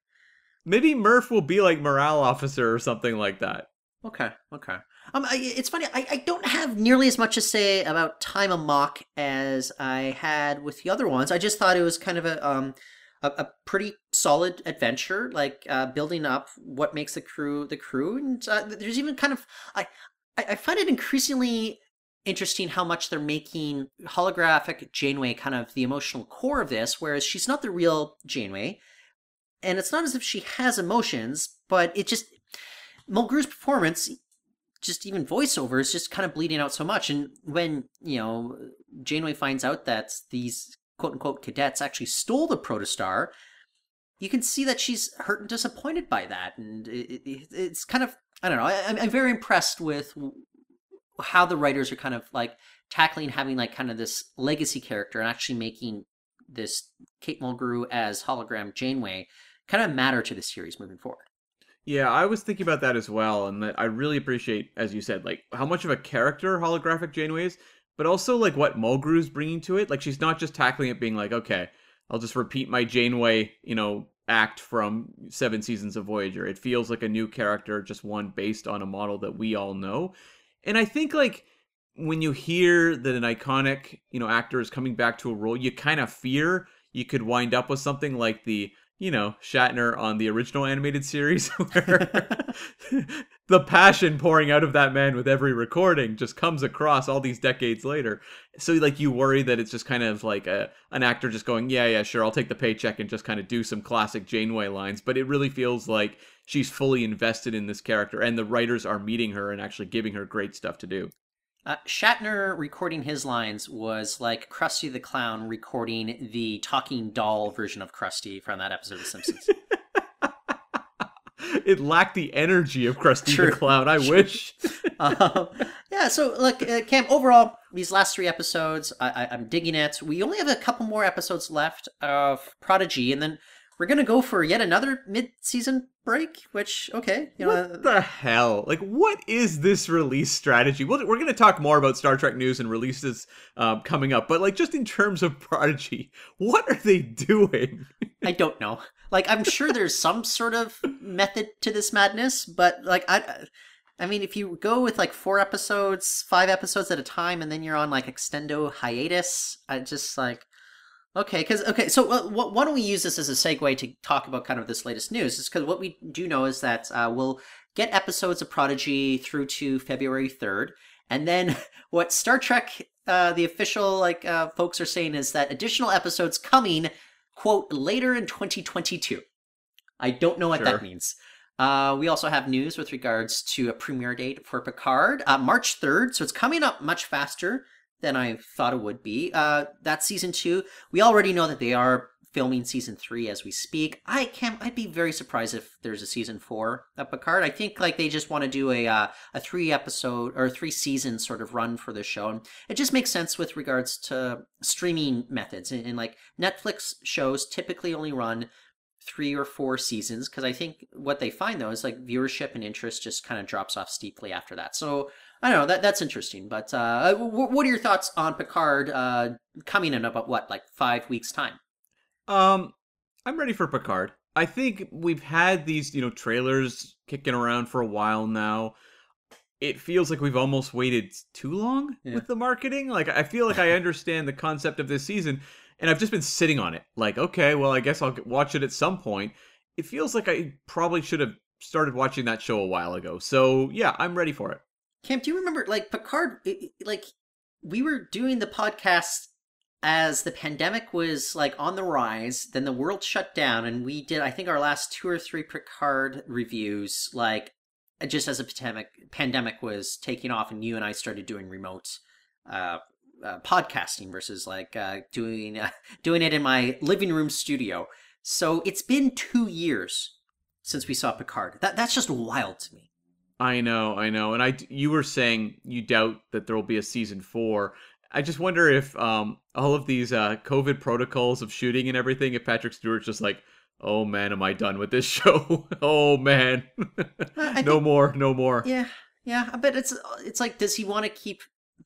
maybe Murph will be like morale officer or something like that. Okay, okay. Um, I, it's funny. I, I don't have nearly as much to say about Time Amok as I had with the other ones. I just thought it was kind of a um a, a pretty solid adventure, like uh, building up what makes the crew the crew. And uh, there's even kind of I I find it increasingly interesting how much they're making holographic Janeway kind of the emotional core of this, whereas she's not the real Janeway. And it's not as if she has emotions, but it just Mulgrew's performance, just even voiceover, is just kind of bleeding out so much. And when, you know, Janeway finds out that these quote unquote cadets actually stole the protostar, you can see that she's hurt and disappointed by that. And it, it, it's kind of, I don't know, I, I'm- I'm very impressed with how the writers are kind of like tackling having like kind of this legacy character and actually making this Kate Mulgrew as hologram Janeway kind of matter to the series moving forward. Yeah, I was thinking about that as well, and that I really appreciate, as you said, like how much of a character holographic Janeway is, but also like what Mulgrew's bringing to it. Like she's not just tackling it being like, okay, I'll just repeat my Janeway, you know, act from seven seasons of Voyager. It feels like a new character, just one based on a model that we all know. And I think like when you hear that an iconic, you know, actor is coming back to a role, you kind of fear you could wind up with something like the you know Shatner on the original animated series, where the passion pouring out of that man with every recording just comes across all these decades later. So like you worry that it's just kind of like a an actor just going, yeah, yeah, sure, I'll take the paycheck and just kind of do some classic Janeway lines, but it really feels like she's fully invested in this character, and the writers are meeting her and actually giving her great stuff to do. Uh, Shatner recording his lines was like Krusty the Clown recording the talking doll version of Krusty from that episode of The Simpsons. it lacked the energy of Krusty True. the Clown. I wish. um, yeah, so look, uh, Cam, overall, these last three episodes, I, I, I'm digging it. We only have a couple more episodes left of Prodigy, and then we're going to go for yet another mid season break, which, okay, you know. uh, What the hell? Like, what is this release strategy? We'll, we're going to talk more about Star Trek news and releases um, coming up, but like, just in terms of Prodigy, what are they doing? I don't know. Like, I'm sure there's some sort of method to this madness, but like, I, I mean, if you go with like four episodes, five episodes at a time, and then you're on like extendo hiatus, I just like, okay, because okay, so uh, wh- why don't we use this as a segue to talk about kind of this latest news? Is because what we do know is that uh, we'll get episodes of Prodigy through to February third, and then what Star Trek, uh, the official like uh, folks are saying is that additional episodes coming quote later in 2022 i don't know what Sure. that means uh, we also have news with regards to a premiere date for picard uh, march 3rd so it's coming up much faster than i thought it would be. Uh, that's season two. We already know that they are filming season three as we speak. I can't. i'd be very surprised if there's a season four of picard i think like they just want to do a uh, a three episode or three season sort of run for the show. And it just makes sense with regards to streaming methods. And, and like netflix shows typically only run three or four seasons because i think what they find though is like viewership and interest just kind of drops off steeply after that. So i don't know that that's interesting but uh w- what are your thoughts on picard uh coming in about what like five weeks time Um, I'm ready for Picard. I think we've had these, you know, trailers kicking around for a while now. It feels like we've almost waited too long Yeah. with the marketing. Like I feel like I understand the concept of this season, and I've just been sitting on it. Like, okay, well, I guess I'll watch it at some point. It feels like I probably should have started watching that show a while ago. So yeah, I'm ready for it. Cam, do you remember like Picard? it- Like we were doing the podcast as the pandemic was like on the rise. Then the world shut down, and we did I think our last two or three Picard reviews like just as a pandemic pandemic was taking off, and you and I started doing remote. Uh, uh, podcasting versus like uh, doing uh, doing it in my living room studio. So it's been two years since we saw Picard. That that's just wild to me. I know, I know. And I you were saying you doubt that there will be a season 4. I just wonder if um all of these uh COVID protocols of shooting and everything if Patrick Stewart's just like, "Oh man, am I done with this show? oh man. No think- more, no more." Yeah, yeah, but it's it's like, does he want to keep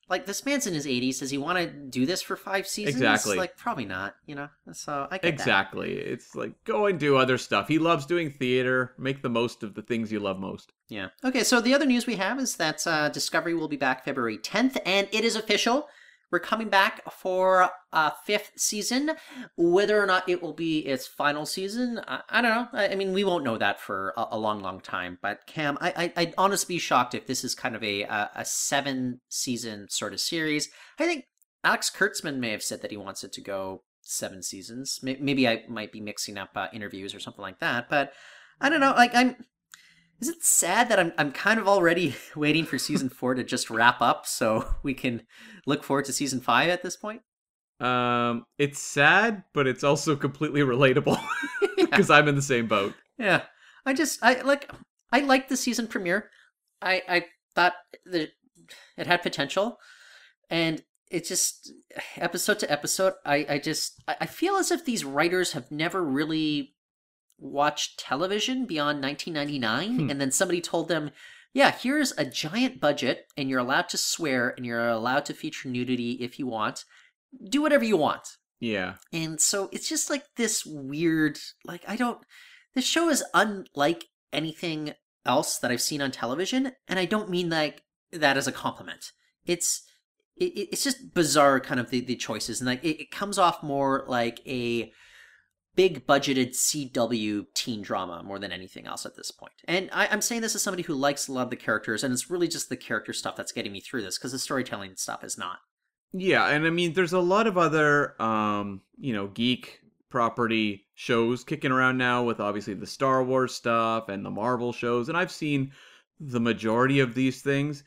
like this man's in his eighties? Does he want to do this for five seasons? Exactly. Like, probably not. You know. So I get that. Exactly. It's like go and do other stuff. He loves doing theater. Make the most of the things you love most. Yeah. Okay. So the other news we have is that uh, Discovery will be back February 10th, and it is official. We're coming back for a fifth season. Whether or not it will be its final season, I, I don't know. I, I mean, we won't know that for a, a long, long time. But Cam, I, I, I'd honestly be shocked if this is kind of a a, a seven season sort of series. I think Alex Kurtzman may have said that he wants it to go seven seasons. May- Maybe I might be mixing up uh, interviews or something like that. But I don't know. Like I'm. Is it sad that I'm I'm kind of already waiting for season four to just wrap up so we can look forward to season five at this point? Um it's sad, but it's also completely relatable because I'm in the same boat. Yeah, I just I like I liked the season premiere. I I thought that it had potential, and it just episode to episode. I I just I feel as if these writers have never really watched television beyond 1999, Hmm. and then somebody told them. Yeah, here's a giant budget, and you're allowed to swear, and you're allowed to feature nudity if you want. Do whatever you want. Yeah. And so it's just like this weird, like, I don't, this show is unlike anything else that I've seen on television. And I don't mean like that as a compliment. It's, it, it- it's just bizarre, kind of the, the choices, and like it, it comes off more like a big budgeted CW teen drama more than anything else at this point. And I, I'm saying this as somebody who likes a lot of the characters, and it's really just the character stuff that's getting me through this because the storytelling stuff is not. Yeah, and I mean, there's a lot of other, um, you know, geek property shows kicking around now with obviously the Star Wars stuff and the Marvel shows, and I've seen the majority of these things.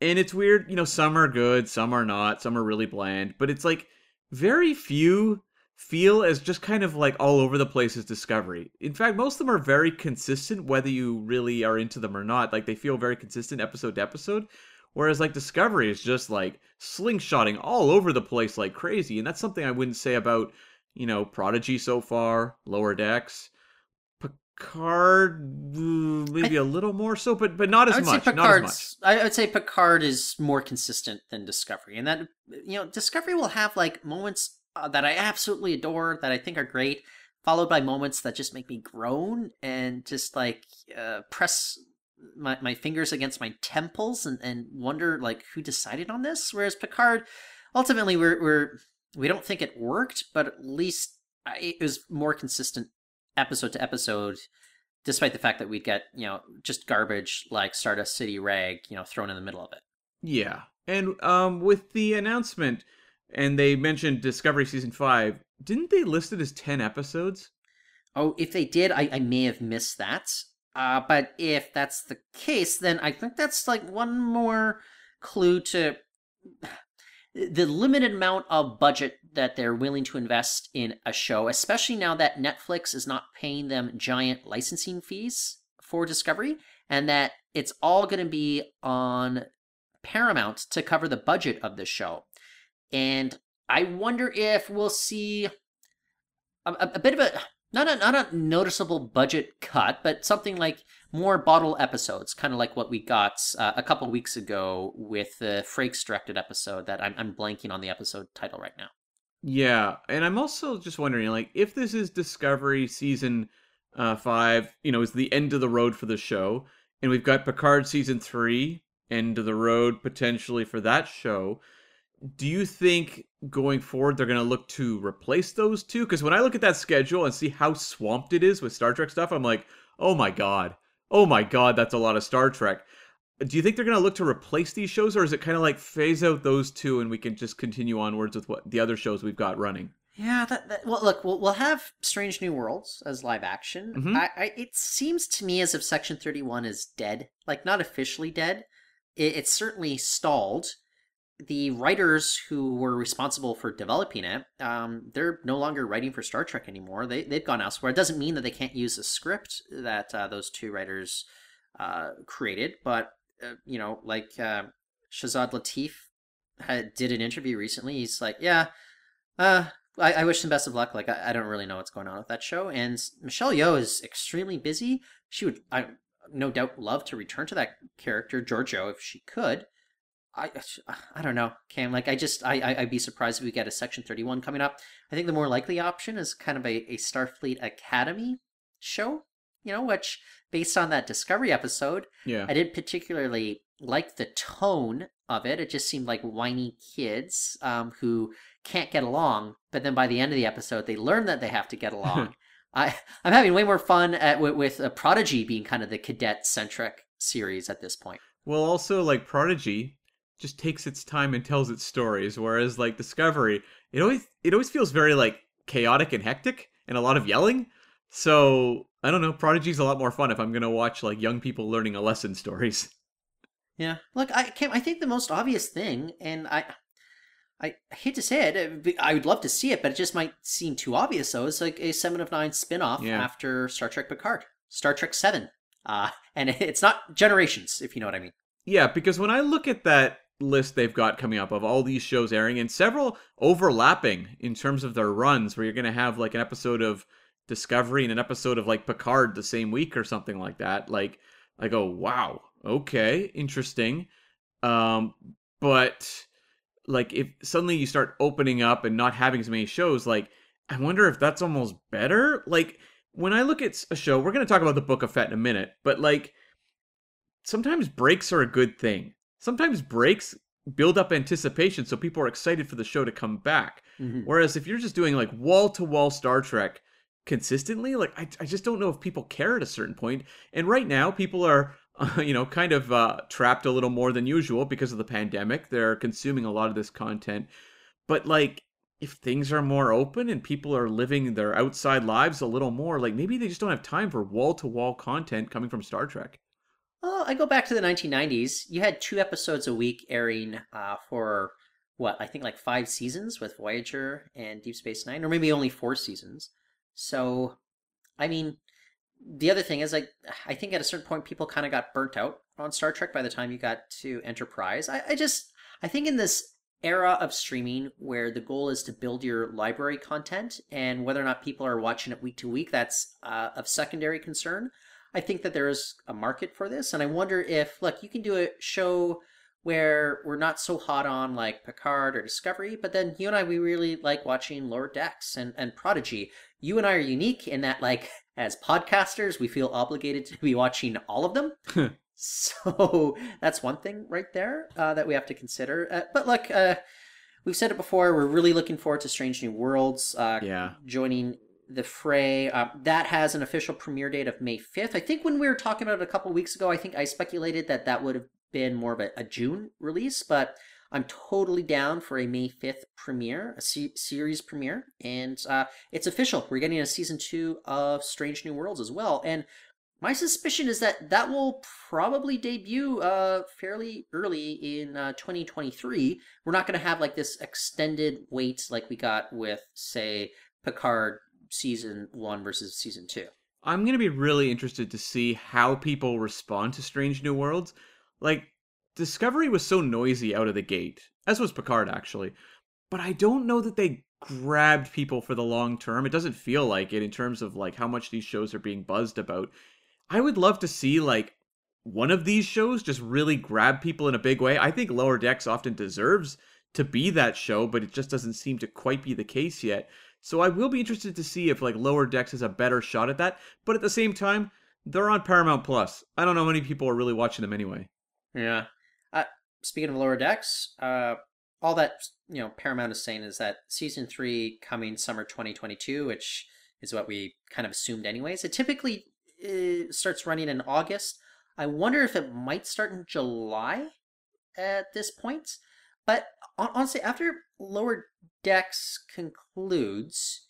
And it's weird, you know, some are good, some are not, some are really bland, but it's like very few feel as just kind of like all over the place as Discovery. In fact, most of them are very consistent, whether you really are into them or not. Like they feel very consistent episode to episode. Whereas like Discovery is just like slingshotting all over the place like crazy, and that's something I wouldn't say about you know Prodigy so far, Lower Decks, Picard, uh, maybe a little more so, but but not I as would much. say Not as much. I would say Picard is more consistent than Discovery, and that you know Discovery will have like moments uh, that I absolutely adore that I think are great, followed by moments that just make me groan and just like uh, press my, my fingers against my temples and, and wonder like who decided on this. Whereas Picard, ultimately, we're we're we don't think it worked, but at least uh, it was more consistent episode to episode despite the fact that we'd get you know just garbage like Stardust City rag you know thrown in the middle of it. Yeah, and um, with the announcement, and they mentioned Discovery season five. Didn't they list it as ten episodes? Oh, if they did, I, I may have missed that. Uh, but if that's the case, then I think that's like one more clue to the limited amount of budget that they're willing to invest in a show, especially now that Netflix is not paying them giant licensing fees for Discovery, and that it's all going to be on Paramount to cover the budget of the show. And I wonder if we'll see a, a, a bit of a not a not a noticeable budget cut, but something like more bottle episodes, kind of like what we got uh, a couple weeks ago with the Frakes directed episode. That I'm I'm blanking on the episode title right now. Yeah, and I'm also just wondering, like, if this is Discovery season uh, five, you know, is the end of the road for the show, and we've got Picard season three, end of the road potentially for that show. Do you think going forward they're going to look to replace those two? Because when I look at that schedule and see how swamped it is with Star Trek stuff, I'm like, oh my god, oh my god, that's a lot of Star Trek. Do you think they're going to look to replace these shows, or is it kind of like phase out those two and we can just continue onwards with what the other shows we've got running? Yeah, that, that well, look, we'll, we'll have Strange New Worlds as live action. Mhm. I, I, it seems to me as if Section Thirty One is dead, like not officially dead. It, it's certainly stalled. The writers who were responsible for developing it, um, they're no longer writing for Star Trek anymore. They they've gone elsewhere. It doesn't mean that they can't use the script that uh, those two writers uh, created, but uh, you know, like uh, Shazad Latif had, did an interview recently. He's like, yeah. Uh, I, I wish them best of luck. Like, I, I don't really know what's going on with that show. And Michelle Yeoh is extremely busy. She would, I no doubt, love to return to that character, Georgiou, if she could. I, I don't know, Cam. Like, I just, I, I, I'd be surprised if we get a Section 31 coming up. I think the more likely option is kind of a, a Starfleet Academy show, you know, which, based on that Discovery episode, Yeah. I didn't particularly like the tone of it. It just seemed like whiny kids um, who can't get along. But then by the end of the episode, they learn that they have to get along. I I'm having way more fun at, with, with uh, Prodigy being kind of the cadet centric series at this point. Well, also like Prodigy just takes its time and tells its stories, whereas like Discovery, it always it always feels very like chaotic and hectic and a lot of yelling. So I don't know. Prodigy's a lot more fun if I'm gonna watch like young people learning a lesson stories. Yeah, look, I can I think the most obvious thing, and I. I hate to say it, uh, I would love to see it, but it just might seem too obvious. Though it's like a Seven of Nine spin-off Yeah. after Star Trek Picard, Star Trek Seven, uh, and it's not Generations, if you know what I mean. Yeah, because when I look at that list they've got coming up of all these shows airing and several overlapping in terms of their runs, where you're gonna have like an episode of Discovery and an episode of like Picard the same week or something like that. Like I go, wow, okay, interesting. Um, but like if suddenly you start opening up and not having as many shows, like I wonder if that's almost better. Like when I look at a show, we're gonna talk about the Book of Fett in a minute, but like sometimes breaks are a good thing. Sometimes breaks build up anticipation so people are excited for the show to come back. Mhm. Whereas if you're just doing like wall to wall Star Trek consistently, like I, I just don't know if people care at a certain point. And right now, people are, uh, you know, kind of uh, trapped a little more than usual because of the pandemic. They're consuming a lot of this content. But like, if things are more open and people are living their outside lives a little more, like maybe they just don't have time for wall to wall content coming from Star Trek. Well, I go back to the 1990s. You had two episodes a week airing uh, for what I think like five seasons with Voyager and Deep Space Nine, or maybe only four seasons. So, I mean, the other thing is like I think at a certain point people kind of got burnt out on Star Trek by the time you got to Enterprise. I, I just I think in this era of streaming where the goal is to build your library content and whether or not people are watching it week to week, that's uh, of secondary concern. I think that there is a market for this, and I wonder if look, you can do a show where we're not so hot on like Picard or Discovery, but then you and I we really like watching Lower Decks and, and Prodigy. You and I are unique in that like as podcasters, we feel obligated to be watching all of them. so that's one thing right there uh, that we have to consider. Uh, but look, uh, we've said it before. We're really looking forward to Strange New Worlds. Uh, Yeah. joining the fray. Uh, that has an official premiere date of May 5th. I think when we were talking about it a couple weeks ago, I think I speculated that that would have been more of a, a June release, but I'm totally down for a May 5th premiere, a se- series premiere. And uh, it's official. We're getting a season two of Strange New Worlds as well. And my suspicion is that that will probably debut uh, fairly early in uh, 2023. We're not going to have like this extended wait like we got with, say, Picard season one versus season two. I'm going to be really interested to see how people respond to Strange New Worlds. Like, Discovery was so noisy out of the gate, as was Picard, actually. But I don't know that they grabbed people for the long term. It doesn't feel like it in terms of like how much these shows are being buzzed about. I would love to see like one of these shows just really grab people in a big way. I think Lower Decks often deserves to be that show, but it just doesn't seem to quite be the case yet. So I will be interested to see if like Lower Decks has a better shot at that. But at the same time, they're on Paramount Plus. I don't know how many people are really watching them anyway. Yeah. Uh, speaking of lower decks, uh, all that you know Paramount is saying is that season three coming summer 2022, which is what we kind of assumed anyways. It typically uh, starts running in August. I wonder if it might start in July at this point. But honestly, after Lower Decks concludes,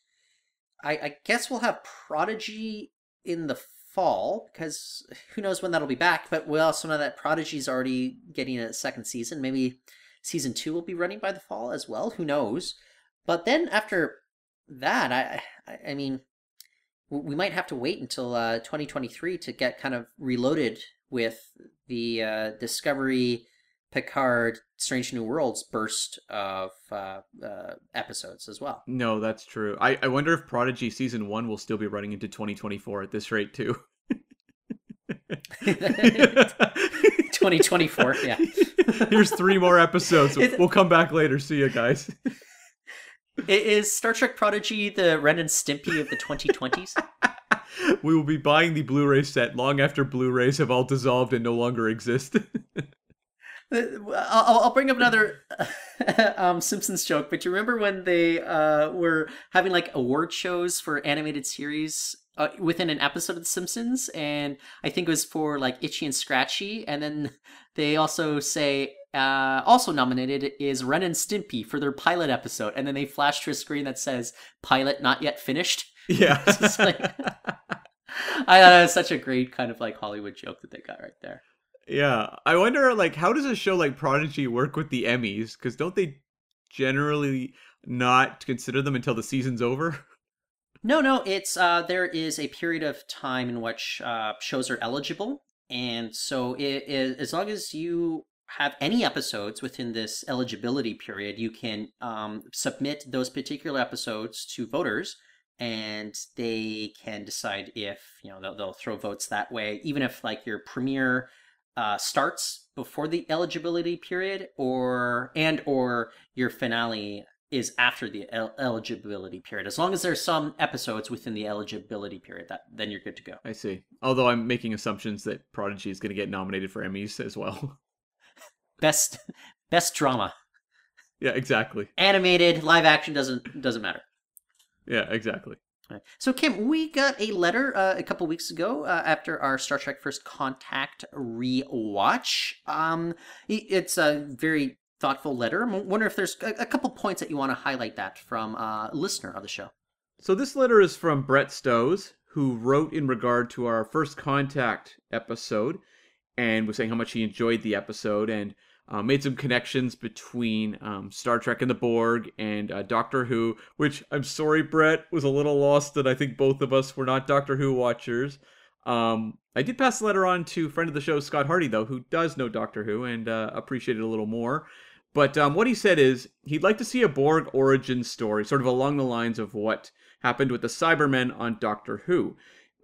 I, I guess we'll have Prodigy in the fall because who knows when that'll be back. But we also know that Prodigy's already getting a second season. Maybe season two will be running by the fall as well. Who knows? But then after that, I I, I mean, we might have to wait until uh, 2023 to get kind of reloaded with the uh, Discovery, Picard, Strange New Worlds burst of uh, uh, episodes as well. No, that's true. I, I wonder if Prodigy season one will still be running into 2024 at this rate too. 2024, yeah. Here's three more episodes. We'll come back later. See you guys. Is Star Trek Prodigy the Ren and Stimpy of the 2020s? we will be buying the Blu-ray set long after Blu-rays have all dissolved and no longer exist. Uh, I'll, I'll bring up another um, Simpsons joke, but you remember when they uh, were having like award shows for animated series uh, within an episode of The Simpsons, and I think it was for like Itchy and Scratchy, and then they also say uh, also nominated is Ren and Stimpy for their pilot episode, and then they flash to a screen that says "pilot not yet finished." yeah. Like- I thought it was such a great kind of like Hollywood joke that they got right there. Yeah, I wonder like how does a show like Prodigy work with the Emmys? Because don't they generally not consider them until the season's over? No, no, it's uh, there is a period of time in which uh, shows are eligible, and so it, it, as long as you have any episodes within this eligibility period, you can um, submit those particular episodes to voters, and they can decide if you know they'll, they'll throw votes that way, even if like your premiere uh, starts before the eligibility period, or and or your finale is after the el- eligibility period. As long as there's some episodes within the eligibility period, that then you're good to go. I see. Although I'm making assumptions that Prodigy is going to get nominated for Emmys as well. best best drama. Yeah, exactly. Animated, live action doesn't doesn't matter. Yeah, exactly. So, Kim, we got a letter uh, a couple weeks ago uh, after our Star Trek First Contact rewatch. Um, it's a very thoughtful letter. I wonder if there's a, a couple points that you want to highlight that from uh, a listener of the show. So this letter is from Brett Stowes, who wrote in regard to our first contact episode, and was saying how much he enjoyed the episode and uh, made some connections between um, Star Trek and the Borg and uh, Doctor Who. Which I'm sorry, Brett was a little lost that I think both of us were not Doctor Who watchers. Um, I did pass the letter on to friend of the show Scott Hardy though, who does know Doctor Who and uh, appreciate it a little more. But um, what he said is he'd like to see a Borg origin story, sort of along the lines of what happened with the Cybermen on Doctor Who.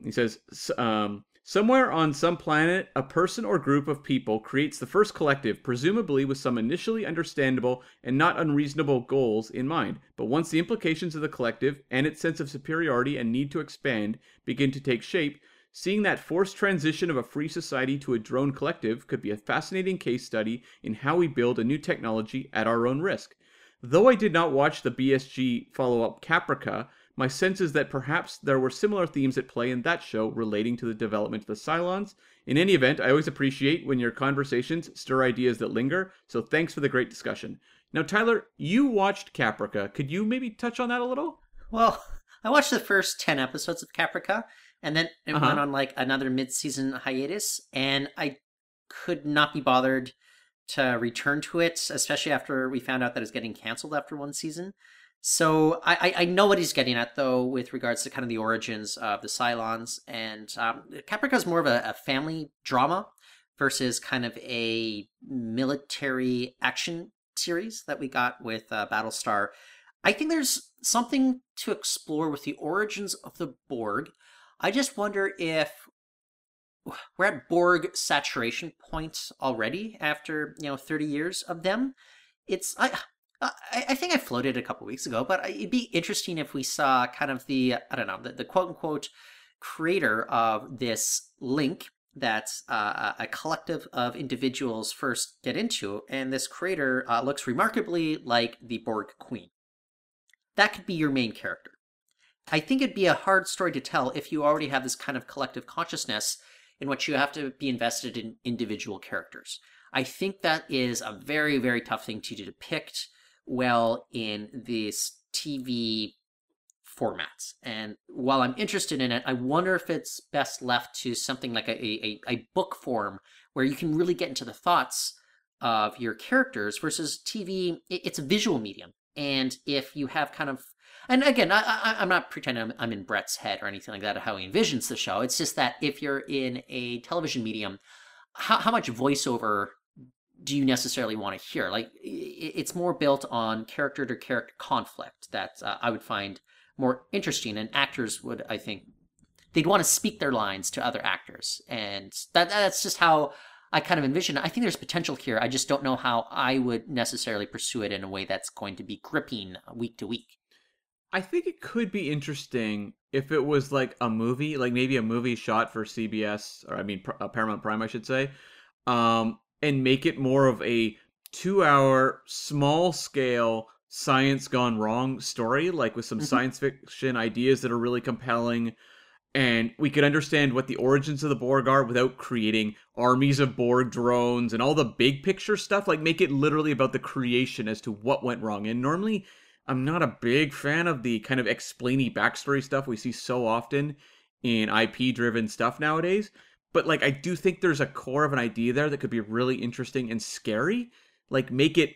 He says, um, somewhere on some planet, a person or group of people creates the first collective, presumably with some initially understandable and not unreasonable goals in mind. But once the implications of the collective and its sense of superiority and need to expand begin to take shape, Seeing that forced transition of a free society to a drone collective could be a fascinating case study in how we build a new technology at our own risk. Though I did not watch the BSG follow up Caprica, my sense is that perhaps there were similar themes at play in that show relating to the development of the Cylons. In any event, I always appreciate when your conversations stir ideas that linger, so thanks for the great discussion. Now, Tyler, you watched Caprica. Could you maybe touch on that a little? Well, I watched the first 10 episodes of Caprica, and then it Uh-huh. went on like another mid season hiatus, and I could not be bothered to return to it, especially after we found out that it's getting canceled after one season. So I, I know what he's getting at though, with regards to kind of the origins of the Cylons, and um, Caprica is more of a, a family drama versus kind of a military action series that we got with uh, Battlestar. I think there's something to explore with the origins of the Borg. I just wonder if we're at Borg saturation points already after you know 30 years of them. It's I I, I think I floated a couple weeks ago, but it'd be interesting if we saw kind of the I don't know the, the quote unquote creator of this link that uh, a collective of individuals first get into, and this creator uh, looks remarkably like the Borg Queen. That could be your main character. I think it'd be a hard story to tell if you already have this kind of collective consciousness in which you have to be invested in individual characters. I think that is a very, very tough thing to depict well in this TV formats. And while I'm interested in it, I wonder if it's best left to something like a, a, a book form where you can really get into the thoughts of your characters versus TV, it's a visual medium. And if you have kind of and again, I, I'm not pretending I'm, I'm in Brett's head or anything like that of how he envisions the show. It's just that if you're in a television medium, how, how much voiceover do you necessarily want to hear? Like, it's more built on character to character conflict that uh, I would find more interesting, and actors would, I think, they'd want to speak their lines to other actors, and that that's just how I kind of envision. I think there's potential here. I just don't know how I would necessarily pursue it in a way that's going to be gripping week to week. I think it could be interesting if it was like a movie, like maybe a movie shot for CBS or I mean uh, Paramount Prime, I should say, um, and make it more of a two-hour, small-scale science gone wrong story, like with some Mhm. science fiction ideas that are really compelling. And we could understand what the origins of the Borg are without creating armies of Borg drones and all the big picture stuff. Like, make it literally about the creation as to what went wrong. And normally, I'm not a big fan of the kind of explainy backstory stuff we see so often in IP driven stuff nowadays. But like I do think there's a core of an idea there that could be really interesting and scary. Like make it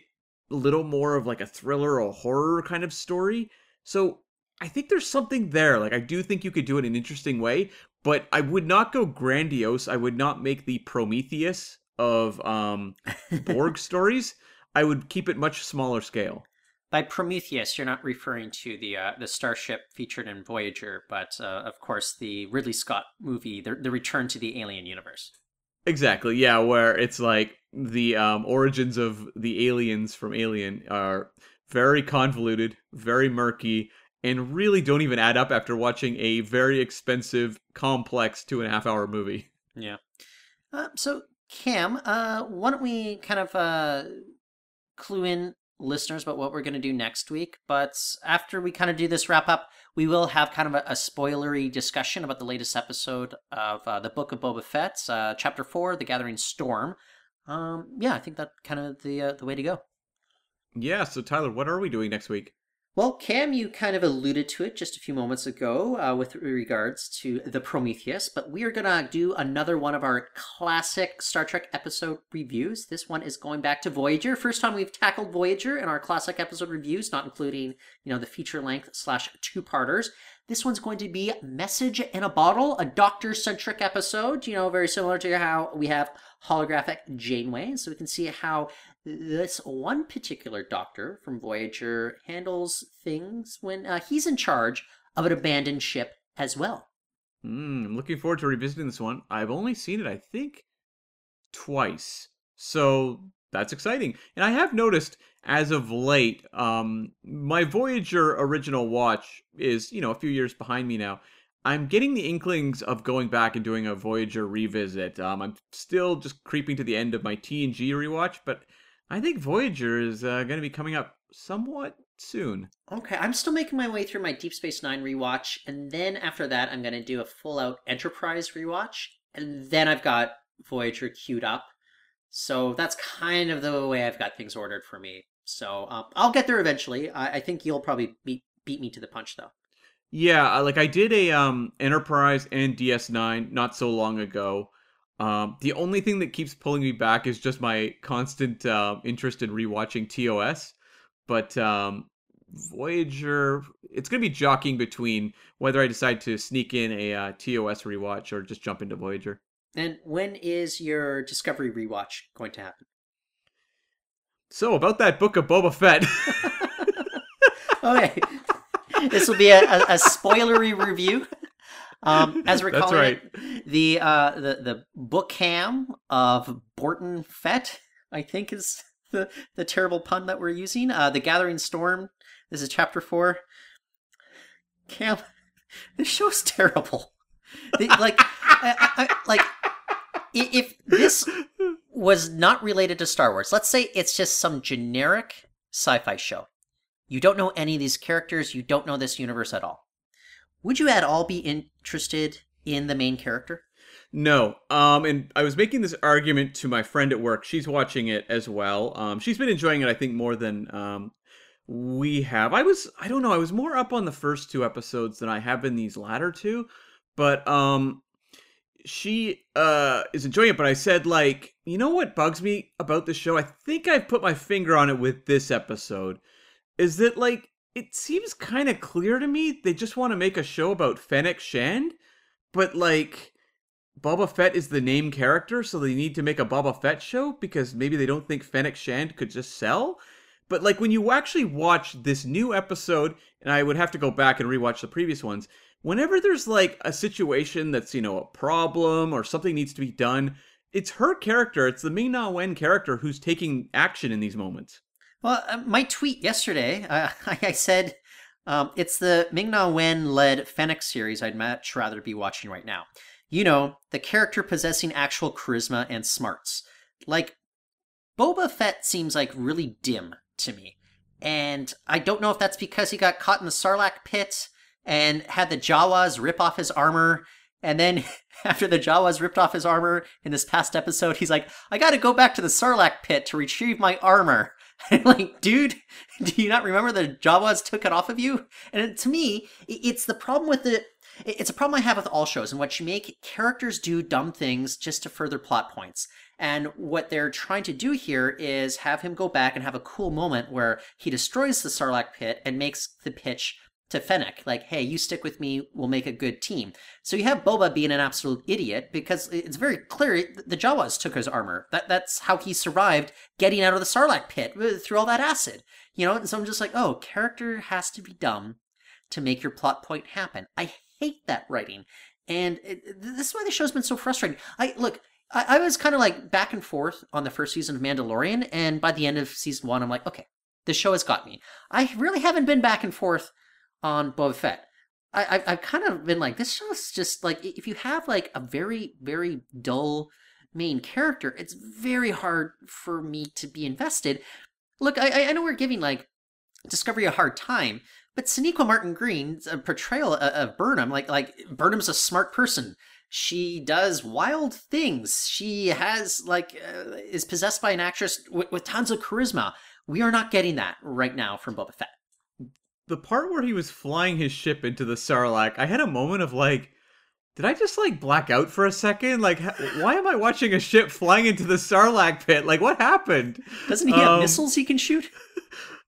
a little more of like a thriller or horror kind of story. So I think there's something there. Like I do think you could do it in an interesting way, but I would not go grandiose. I would not make the Prometheus of um Borg stories. I would keep it much smaller scale. By Prometheus, you're not referring to the uh, the starship featured in Voyager, but uh, of course the Ridley Scott movie, the, the Return to the Alien Universe. Exactly. Yeah, where it's like the um, origins of the aliens from Alien are very convoluted, very murky, and really don't even add up after watching a very expensive, complex two and a half hour movie. Yeah. Uh, so, Cam, uh, why don't we kind of uh, clue in listeners about what we're going to do next week? But after we kind of do this wrap up, we will have kind of a, a spoilery discussion about the latest episode of uh, the Book of Boba Fett, uh, Chapter Four, The Gathering Storm. Um, yeah, I think that kind of the uh, the way to go. Yeah. So Tyler, what are we doing next week? Well, Cam, you kind of alluded to it just a few moments ago uh, with regards to the Prometheus, but we are going to do another one of our classic Star Trek episode reviews. This one is going back to Voyager. First time we've tackled Voyager in our classic episode reviews, not including, you know, the feature length slash two parters. This one's going to be Message in a Bottle, a doctor centric episode, you know, very similar to how we have holographic Janeway. So we can see how this one particular doctor from Voyager handles things when uh, he's in charge of an abandoned ship as well. Mm, I'm looking forward to revisiting this one. I've only seen it, I think, twice. So that's exciting. And I have noticed as of late, um, my Voyager original watch is, you know, a few years behind me now. I'm getting the inklings of going back and doing a Voyager revisit. Um, I'm still just creeping to the end of my TNG rewatch, but I think Voyager is uh, going to be coming up somewhat soon. Okay, I'm still making my way through my Deep Space Nine rewatch, and then after that, I'm going to do a full out Enterprise rewatch, and then I've got Voyager queued up. So that's kind of the way I've got things ordered for me. So um, I'll get there eventually. I, I think you'll probably beat beat me to the punch, though. Yeah, like I did a um Enterprise and DS9 not so long ago. Um, the only thing that keeps pulling me back is just my constant uh, interest in rewatching TOS. But um, Voyager, it's going to be jockeying between whether I decide to sneak in a uh, TOS rewatch or just jump into Voyager. And when is your Discovery rewatch going to happen? So about that book of Boba Fett. okay, this will be a, a, a spoilery review. Um, as we're calling right. it, the uh, the the book cam of Borton Fett, I think is the the terrible pun that we're using. Uh, the Gathering Storm. This is chapter four. Cam, this show's terrible. The- like, I, I, like if this was not related to Star Wars, let's say it's just some generic sci-fi show. You don't know any of these characters. You don't know this universe at all. Would you at all be interested in the main character? No. Um, and I was making this argument to my friend at work. She's watching it as well. Um, she's been enjoying it, I think, more than um, we have. I was, I don't know, I was more up on the first two episodes than I have been these latter two. But um, she uh is enjoying it. But I said, like, you know what bugs me about this show? I think I've put my finger on it with this episode. Is that like it seems kind of clear to me they just want to make a show about Fennec Shand, but like Boba Fett is the name character, so they need to make a Boba Fett show because maybe they don't think Fennec Shand could just sell. But like when you actually watch this new episode, and I would have to go back and rewatch the previous ones, whenever there's like a situation that's, you know, a problem or something needs to be done, it's her character, it's the Ming Na Wen character who's taking action in these moments. Well, uh, my tweet yesterday, uh, I said um, it's the Ming Na Wen led Fennec series I'd much rather be watching right now. You know, the character possessing actual charisma and smarts. Like, Boba Fett seems like really dim to me. And I don't know if that's because he got caught in the Sarlacc pit and had the Jawas rip off his armor. And then after the Jawas ripped off his armor in this past episode, he's like, I gotta go back to the Sarlacc pit to retrieve my armor. Like, dude, do you not remember the Jawas took it off of you? And to me, it's the problem with the. It's a problem I have with all shows in which you make characters do dumb things just to further plot points. And what they're trying to do here is have him go back and have a cool moment where he destroys the Sarlacc pit and makes the pitch to Fennec, like, hey, you stick with me, we'll make a good team. So you have Boba being an absolute idiot because it's very clear the Jawas took his armor. That that's how he survived getting out of the Sarlacc pit uh, through all that acid. You know, and so I'm just like, oh, character has to be dumb to make your plot point happen. I hate that writing. And it, this is why the show's been so frustrating. I look, I, I was kind of like back and forth on the first season of Mandalorian, and by the end of season one, I'm like, okay, the show has got me. I really haven't been back and forth on Boba Fett. I, I, I've kind of been like, this show's just like, if you have like a very, very dull main character, it's very hard for me to be invested. Look, I, I know we're giving like Discovery a hard time, but Sonequa Martin Green's uh, portrayal of, of Burnham, like like Burnham's a smart person. She does wild things. She has like uh, is possessed by an actress with, with tons of charisma. We are not getting that right now from Boba Fett. The part where he was flying his ship into the Sarlacc, I had a moment of like, did I just like black out for a second? Like, why am I watching a ship flying into the Sarlacc pit? Like, what happened? Doesn't he have Um, missiles he can shoot?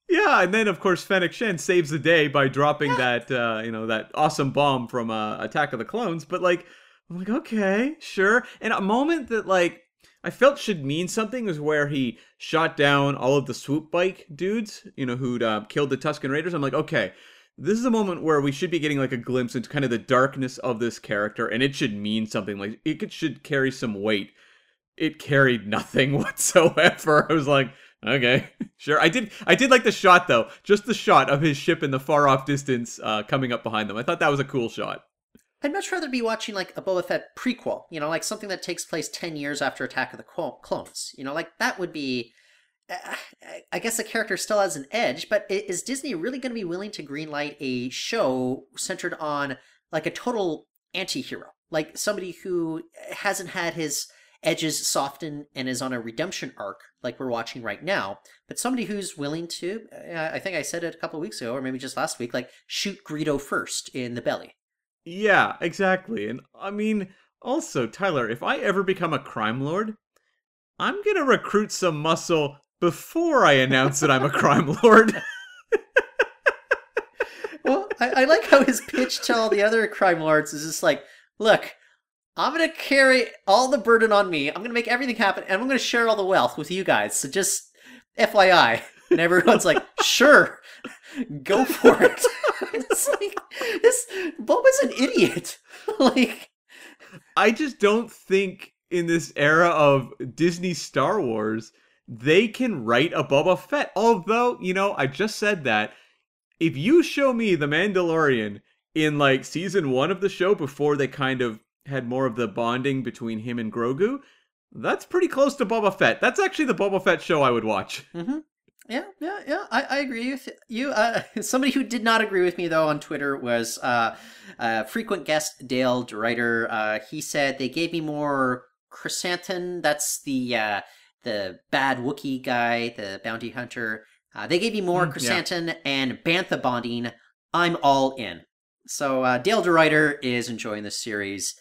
Yeah, and then of course Fennec Shand saves the day by dropping that uh, you know that awesome bomb from uh, Attack of the Clones. But like, I'm like, okay, sure. And a moment that like I felt should mean something was where he shot down all of the swoop bike dudes, you know, who'd uh, killed the Tusken Raiders. I'm like, okay, this is a moment where we should be getting like a glimpse into kind of the darkness of this character, and it should mean something. Like it could, should carry some weight. It carried nothing whatsoever. I was like, okay, sure. I did. I did like the shot though, just the shot of his ship in the far off distance, uh, coming up behind them. I thought that was a cool shot. I'd much rather be watching like a Boba Fett prequel, you know, like something that takes place 10 years after Attack of the Clones. You know, like that would be. Uh, I guess the character still has an edge, but is Disney really going to be willing to greenlight a show centered on like a total anti hero? Like somebody who hasn't had his edges soften and is on a redemption arc like we're watching right now, but somebody who's willing to, uh, I think I said it a couple weeks ago, or maybe just last week, like shoot Greedo first in the belly. Yeah, exactly. And I mean, also, Tyler, if I ever become a crime lord, I'm gonna recruit some muscle before I announce that I'm a crime lord. Well, I, I like how his pitch to all the other crime lords is just like, look, I'm gonna carry all the burden on me. I'm gonna make everything happen, and I'm gonna share all the wealth with you guys. So just FYI. And everyone's like, sure, go for it. it's like this Boba's an idiot. like I just don't think in this era of Disney Star Wars they can write a Boba Fett. Although, you know, I just said that. If you show me the Mandalorian in like season one of the show before they kind of had more of the bonding between him and Grogu, that's pretty close to Boba Fett. That's actually the Boba Fett show I would watch. Mm-hmm. Yeah, yeah, yeah. I, I agree with you. Uh, somebody who did not agree with me though on Twitter was uh, uh, frequent guest Dale DeRuyter. Uh, he said they gave me more chrysanthemum. That's the uh, the bad Wookiee guy, the bounty hunter. Uh, they gave me more Mm, yeah. chrysanthemum and bantha bonding. I'm all in. So uh, Dale DeRuyter is enjoying this series.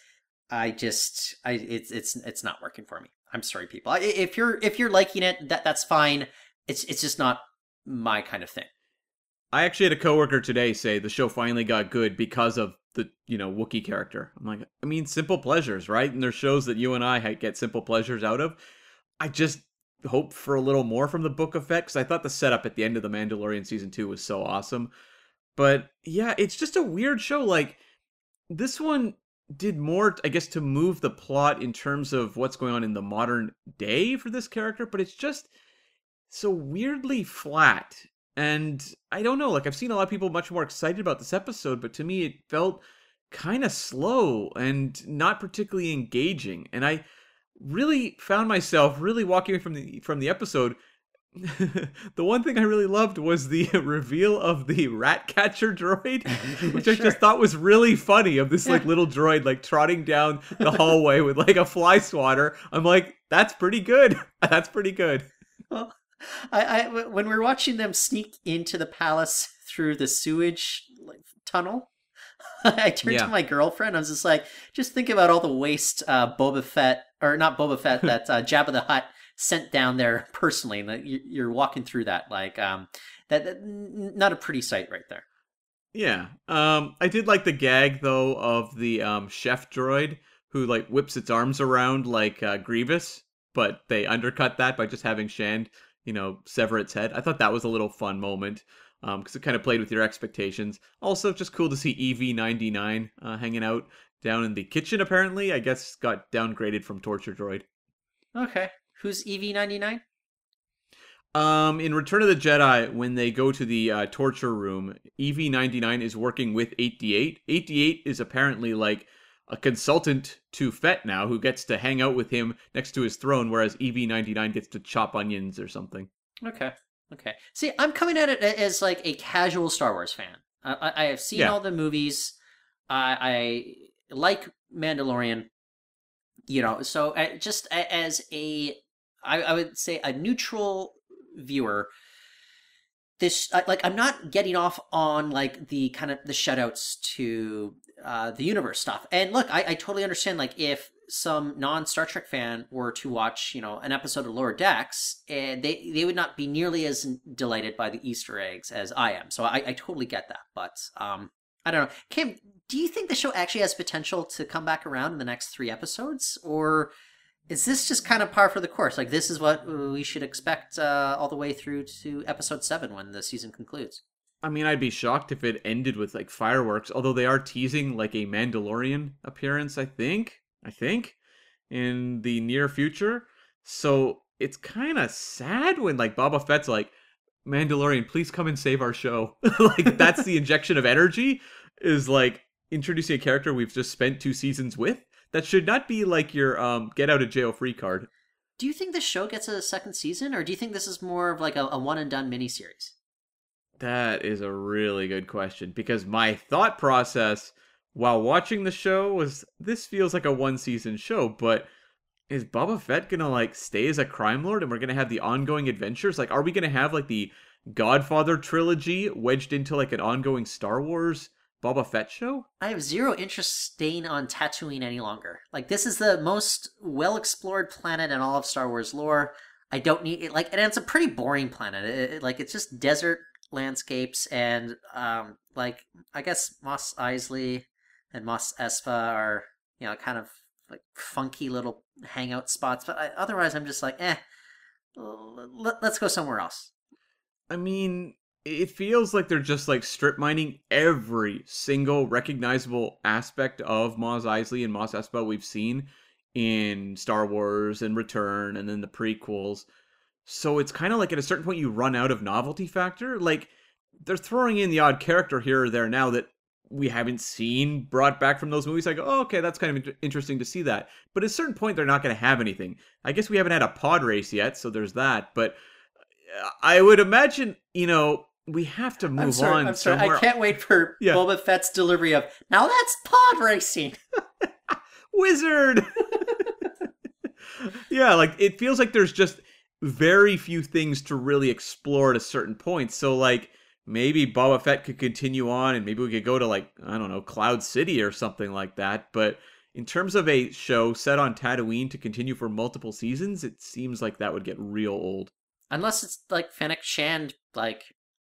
I just, I it's it's it's not working for me. I'm sorry, people. I- If you're if you're liking it, that that's fine. It's it's just not my kind of thing. I actually had a coworker today say the show finally got good because of the you know Wookiee character. I'm like, I mean, simple pleasures, right? And there's shows that you and I get simple pleasures out of. I just hope for a little more from the Book of Fett because I thought the setup at the end of the Mandalorian season two was so awesome. But yeah, it's just a weird show. Like this one did more, I guess, to move the plot in terms of what's going on in the modern day for this character, but it's just so weirdly flat. And I don't know, like I've seen a lot of people much more excited about this episode, but to me it felt kind of slow and not particularly engaging. And I really found myself really walking away from the from the episode the one thing I really loved was the reveal of the rat catcher droid, which I just thought was really funny. Of this like little droid like trotting down the hallway with like a fly swatter. I'm like, that's pretty good. That's pretty good. Well, I, I when we're watching them sneak into the palace through the sewage like, tunnel, I turned Yeah. to my girlfriend. I was just like, just think about all the waste uh, Boba Fett, or not Boba Fett, that uh, Jabba the Hutt sent down there personally. And you're walking through that like um, that, that not a pretty sight right there. Yeah. Um, I did like the gag though of the um chef droid who like whips its arms around like uh, Grievous, but they undercut that by just having Shand, you know, sever its head. I thought that was a little fun moment. Um, because it kind of played with your expectations. Also, just cool to see EV99 uh, hanging out down in the kitchen. Apparently, I guess got downgraded from Torture Droid. Okay, who's EV ninety nine? Um, in Return of the Jedi, when they go to the uh, torture room, EV99 is working with 8D8. 8D8 is apparently like a consultant to Fett now who gets to hang out with him next to his throne, whereas EV99 gets to chop onions or something. Okay. Okay. See, I'm coming at it as like a casual Star Wars fan. I, I, I have seen Yeah. all the movies. I, I like Mandalorian. You know, so uh, just as a, I, I would say a neutral viewer. This like I'm not getting off on like the kind of the shutouts to uh, the universe stuff. And look, I, I totally understand. Like if some non Star Trek fan were to watch, you know, an episode of Lower Decks, and they they would not be nearly as delighted by the Easter eggs as I am. So I, I totally get that. But um, I don't know, Kim. Do you think the show actually has potential to come back around in the next three episodes, or is this just kind of par for the course? Like this is what we should expect uh, all the way through to episode seven when the season concludes. I mean, I'd be shocked if it ended with like fireworks, although they are teasing like a Mandalorian appearance, I think. I think in the near future. So it's kind of sad when like Boba Fett's like, Mandalorian, please come and save our show. like that's the injection of energy is like introducing a character we've just spent two seasons with. That should not be like your um get out of jail free card. Do you think the show gets a second season, or do you think this is more of like a, a one and done miniseries? That is a really good question because my thought process while watching the show was this feels like a one season show, but is Boba Fett gonna like stay as a crime lord and we're gonna have the ongoing adventures? Like, are we gonna have like the Godfather trilogy wedged into like an ongoing Star Wars Boba Fett show? I have zero interest staying on Tatooine any longer. Like this is the most well explored planet in all of Star Wars lore. I don't need it. Like, and it's a pretty boring planet. It, it- like, it's just desert landscapes, and um, like I guess Mos Eisley and Mos Espa are you know kind of like funky little hangout spots. But I, otherwise, I'm just like, eh. Let, let's go somewhere else. I mean, it feels like they're just like strip mining every single recognizable aspect of Mos Eisley and Mos Espa we've seen in Star Wars and Return and then the prequels. So it's kind of like at a certain point you run out of novelty factor. Like they're throwing in the odd character here or there now that we haven't seen brought back from those movies. I go, oh, okay, that's kind of interesting to see that. But at a certain point, they're not going to have anything. I guess we haven't had a pod race yet, so there's that. But uh, I would imagine, you know, we have to move sorry, on I'm sorry. somewhere. I can't wait for Yeah. Boba Fett's delivery of now that's pod racing. Wizard. yeah, like it feels like there's just very few things to really explore at a certain point. So like maybe Boba Fett could continue on and maybe we could go to like I don't know, Cloud City or something like that, but in terms of a show set on Tatooine to continue for multiple seasons, it seems like that would get real old. Unless it's like Fennec Shand, like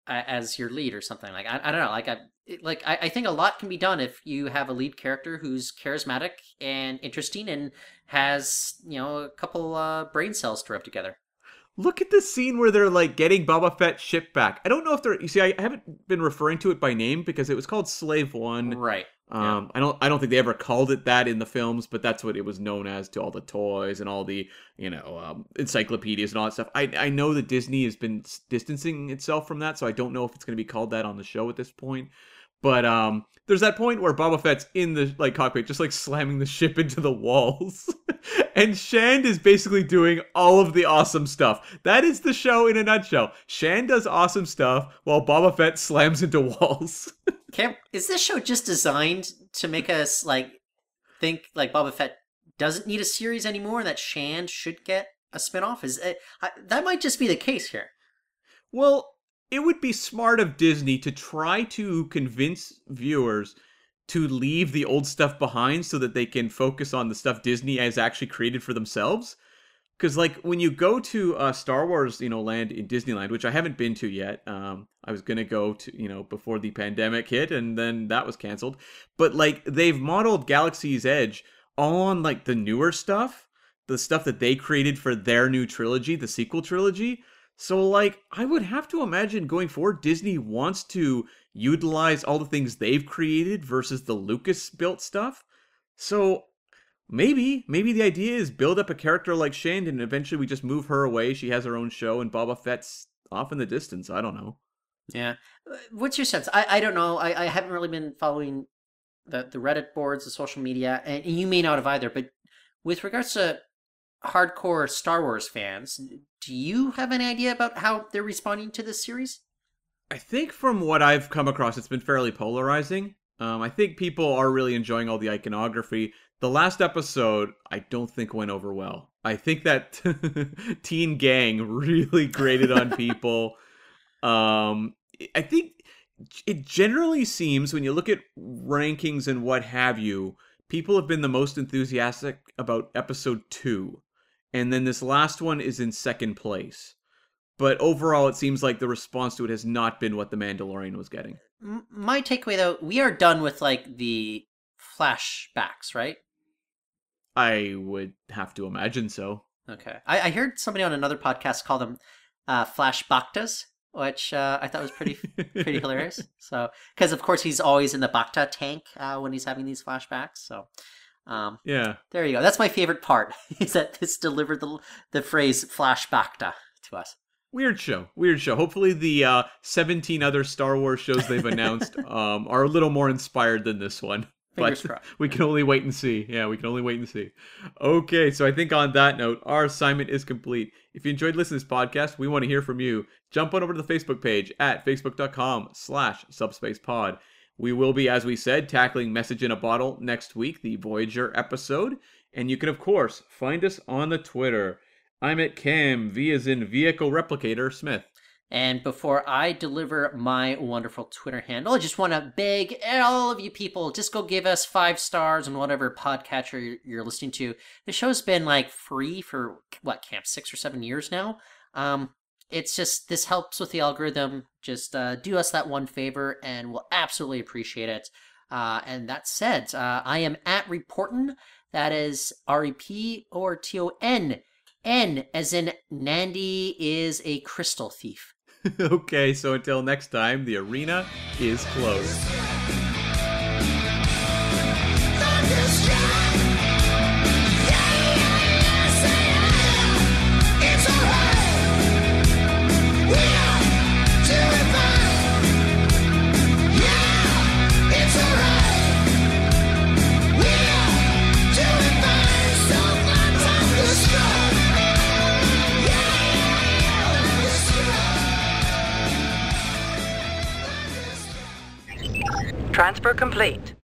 as your lead or something. Like I, I don't know. Like I, like I, I think a lot can be done if you have a lead character who's charismatic and interesting and has you know a couple uh, brain cells to rub together. Look at the scene where they're like getting Boba Fett shipped back. I don't know if they're you see I haven't been referring to it by name because it was called Slave 1. Right. Um, I don't I don't think they ever called it that in the films, but that's what it was known as to all the toys and all the you know um, encyclopedias and all that stuff. I I know that Disney has been distancing itself from that, so I don't know if it's going to be called that on the show at this point. But um, there's that point where Boba Fett's in the like cockpit, just like slamming the ship into the walls, and Shand is basically doing all of the awesome stuff. That is the show in a nutshell. Shand does awesome stuff while Boba Fett slams into walls. Cam, is this show just designed to make us like think like Boba Fett doesn't need a series anymore, and that Shand should get a spinoff? Is it, I, that might just be the case here? Well, it would be smart of Disney to try to convince viewers to leave the old stuff behind so that they can focus on the stuff Disney has actually created for themselves. Because, like, when you go to uh, Star Wars, you know, land in Disneyland, which I haven't been to yet, um, I was gonna go to, you know, before the pandemic hit, and then that was canceled. But like, they've modeled Galaxy's Edge on like the newer stuff, the stuff that they created for their new trilogy, the sequel trilogy. So, like, I would have to imagine going forward, Disney wants to utilize all the things they've created versus the Lucas built stuff. So, maybe, maybe the idea is build up a character like Shand and eventually we just move her away. She has her own show and Boba Fett's off in the distance. I don't know. Yeah. Uh, What's your sense? I, I don't know. I, I haven't really been following the the Reddit boards, the social media, and you may not have either, but with regards to hardcore Star Wars fans, do you have an idea about how they're responding to this series? I think from what I've come across, it's been fairly polarizing. Um, I think people are really enjoying all the iconography. The last episode, I don't think went over well. I think that Teen Gang really grated on people. um, I think it generally seems when you look at rankings and what have you, people have been the most enthusiastic about episode two. And then this last one is in second place. But overall, it seems like the response to it has not been what The Mandalorian was getting. My takeaway, though, we are done with like the flashbacks, right? I would have to imagine so. Okay. I, I heard somebody on another podcast call them uh, flashbactas, which uh, I thought was pretty pretty hilarious. So, because of course he's always in the Bacta tank uh, when he's having these flashbacks. So, um, Yeah. there you go. That's my favorite part is that this delivered the the phrase flashbacta to us. Weird show. Weird show. Hopefully, the uh, 17 other Star Wars shows they've announced um, are a little more inspired than this one. Fingers but crossed. we can only wait and see. Yeah, we can only wait and see. Okay, so I think on that note, our assignment is complete. If you enjoyed listening to this podcast, we want to hear from you. Jump on over to the Facebook page at facebook.com slash subspacepod. We will be, as we said, tackling Message in a Bottle next week, the Voyager episode. And you can, of course, find us on the Twitter. I'm at Cam, V as in Vehicle Replicator Smith. And before I deliver my wonderful Twitter handle, I just want to beg all of you people just go give us five stars on whatever podcatcher you're listening to. The show's been like free for what, Cam, six or seven years now. Um, it's just this helps with the algorithm. Just uh, do us that one favor, and we'll absolutely appreciate it. Uh, and that said, uh, I am at Reporton. That is R E P or T O N. N as in Nandi is a crystal thief. okay, so until next time, the arena is closed. Transfer complete.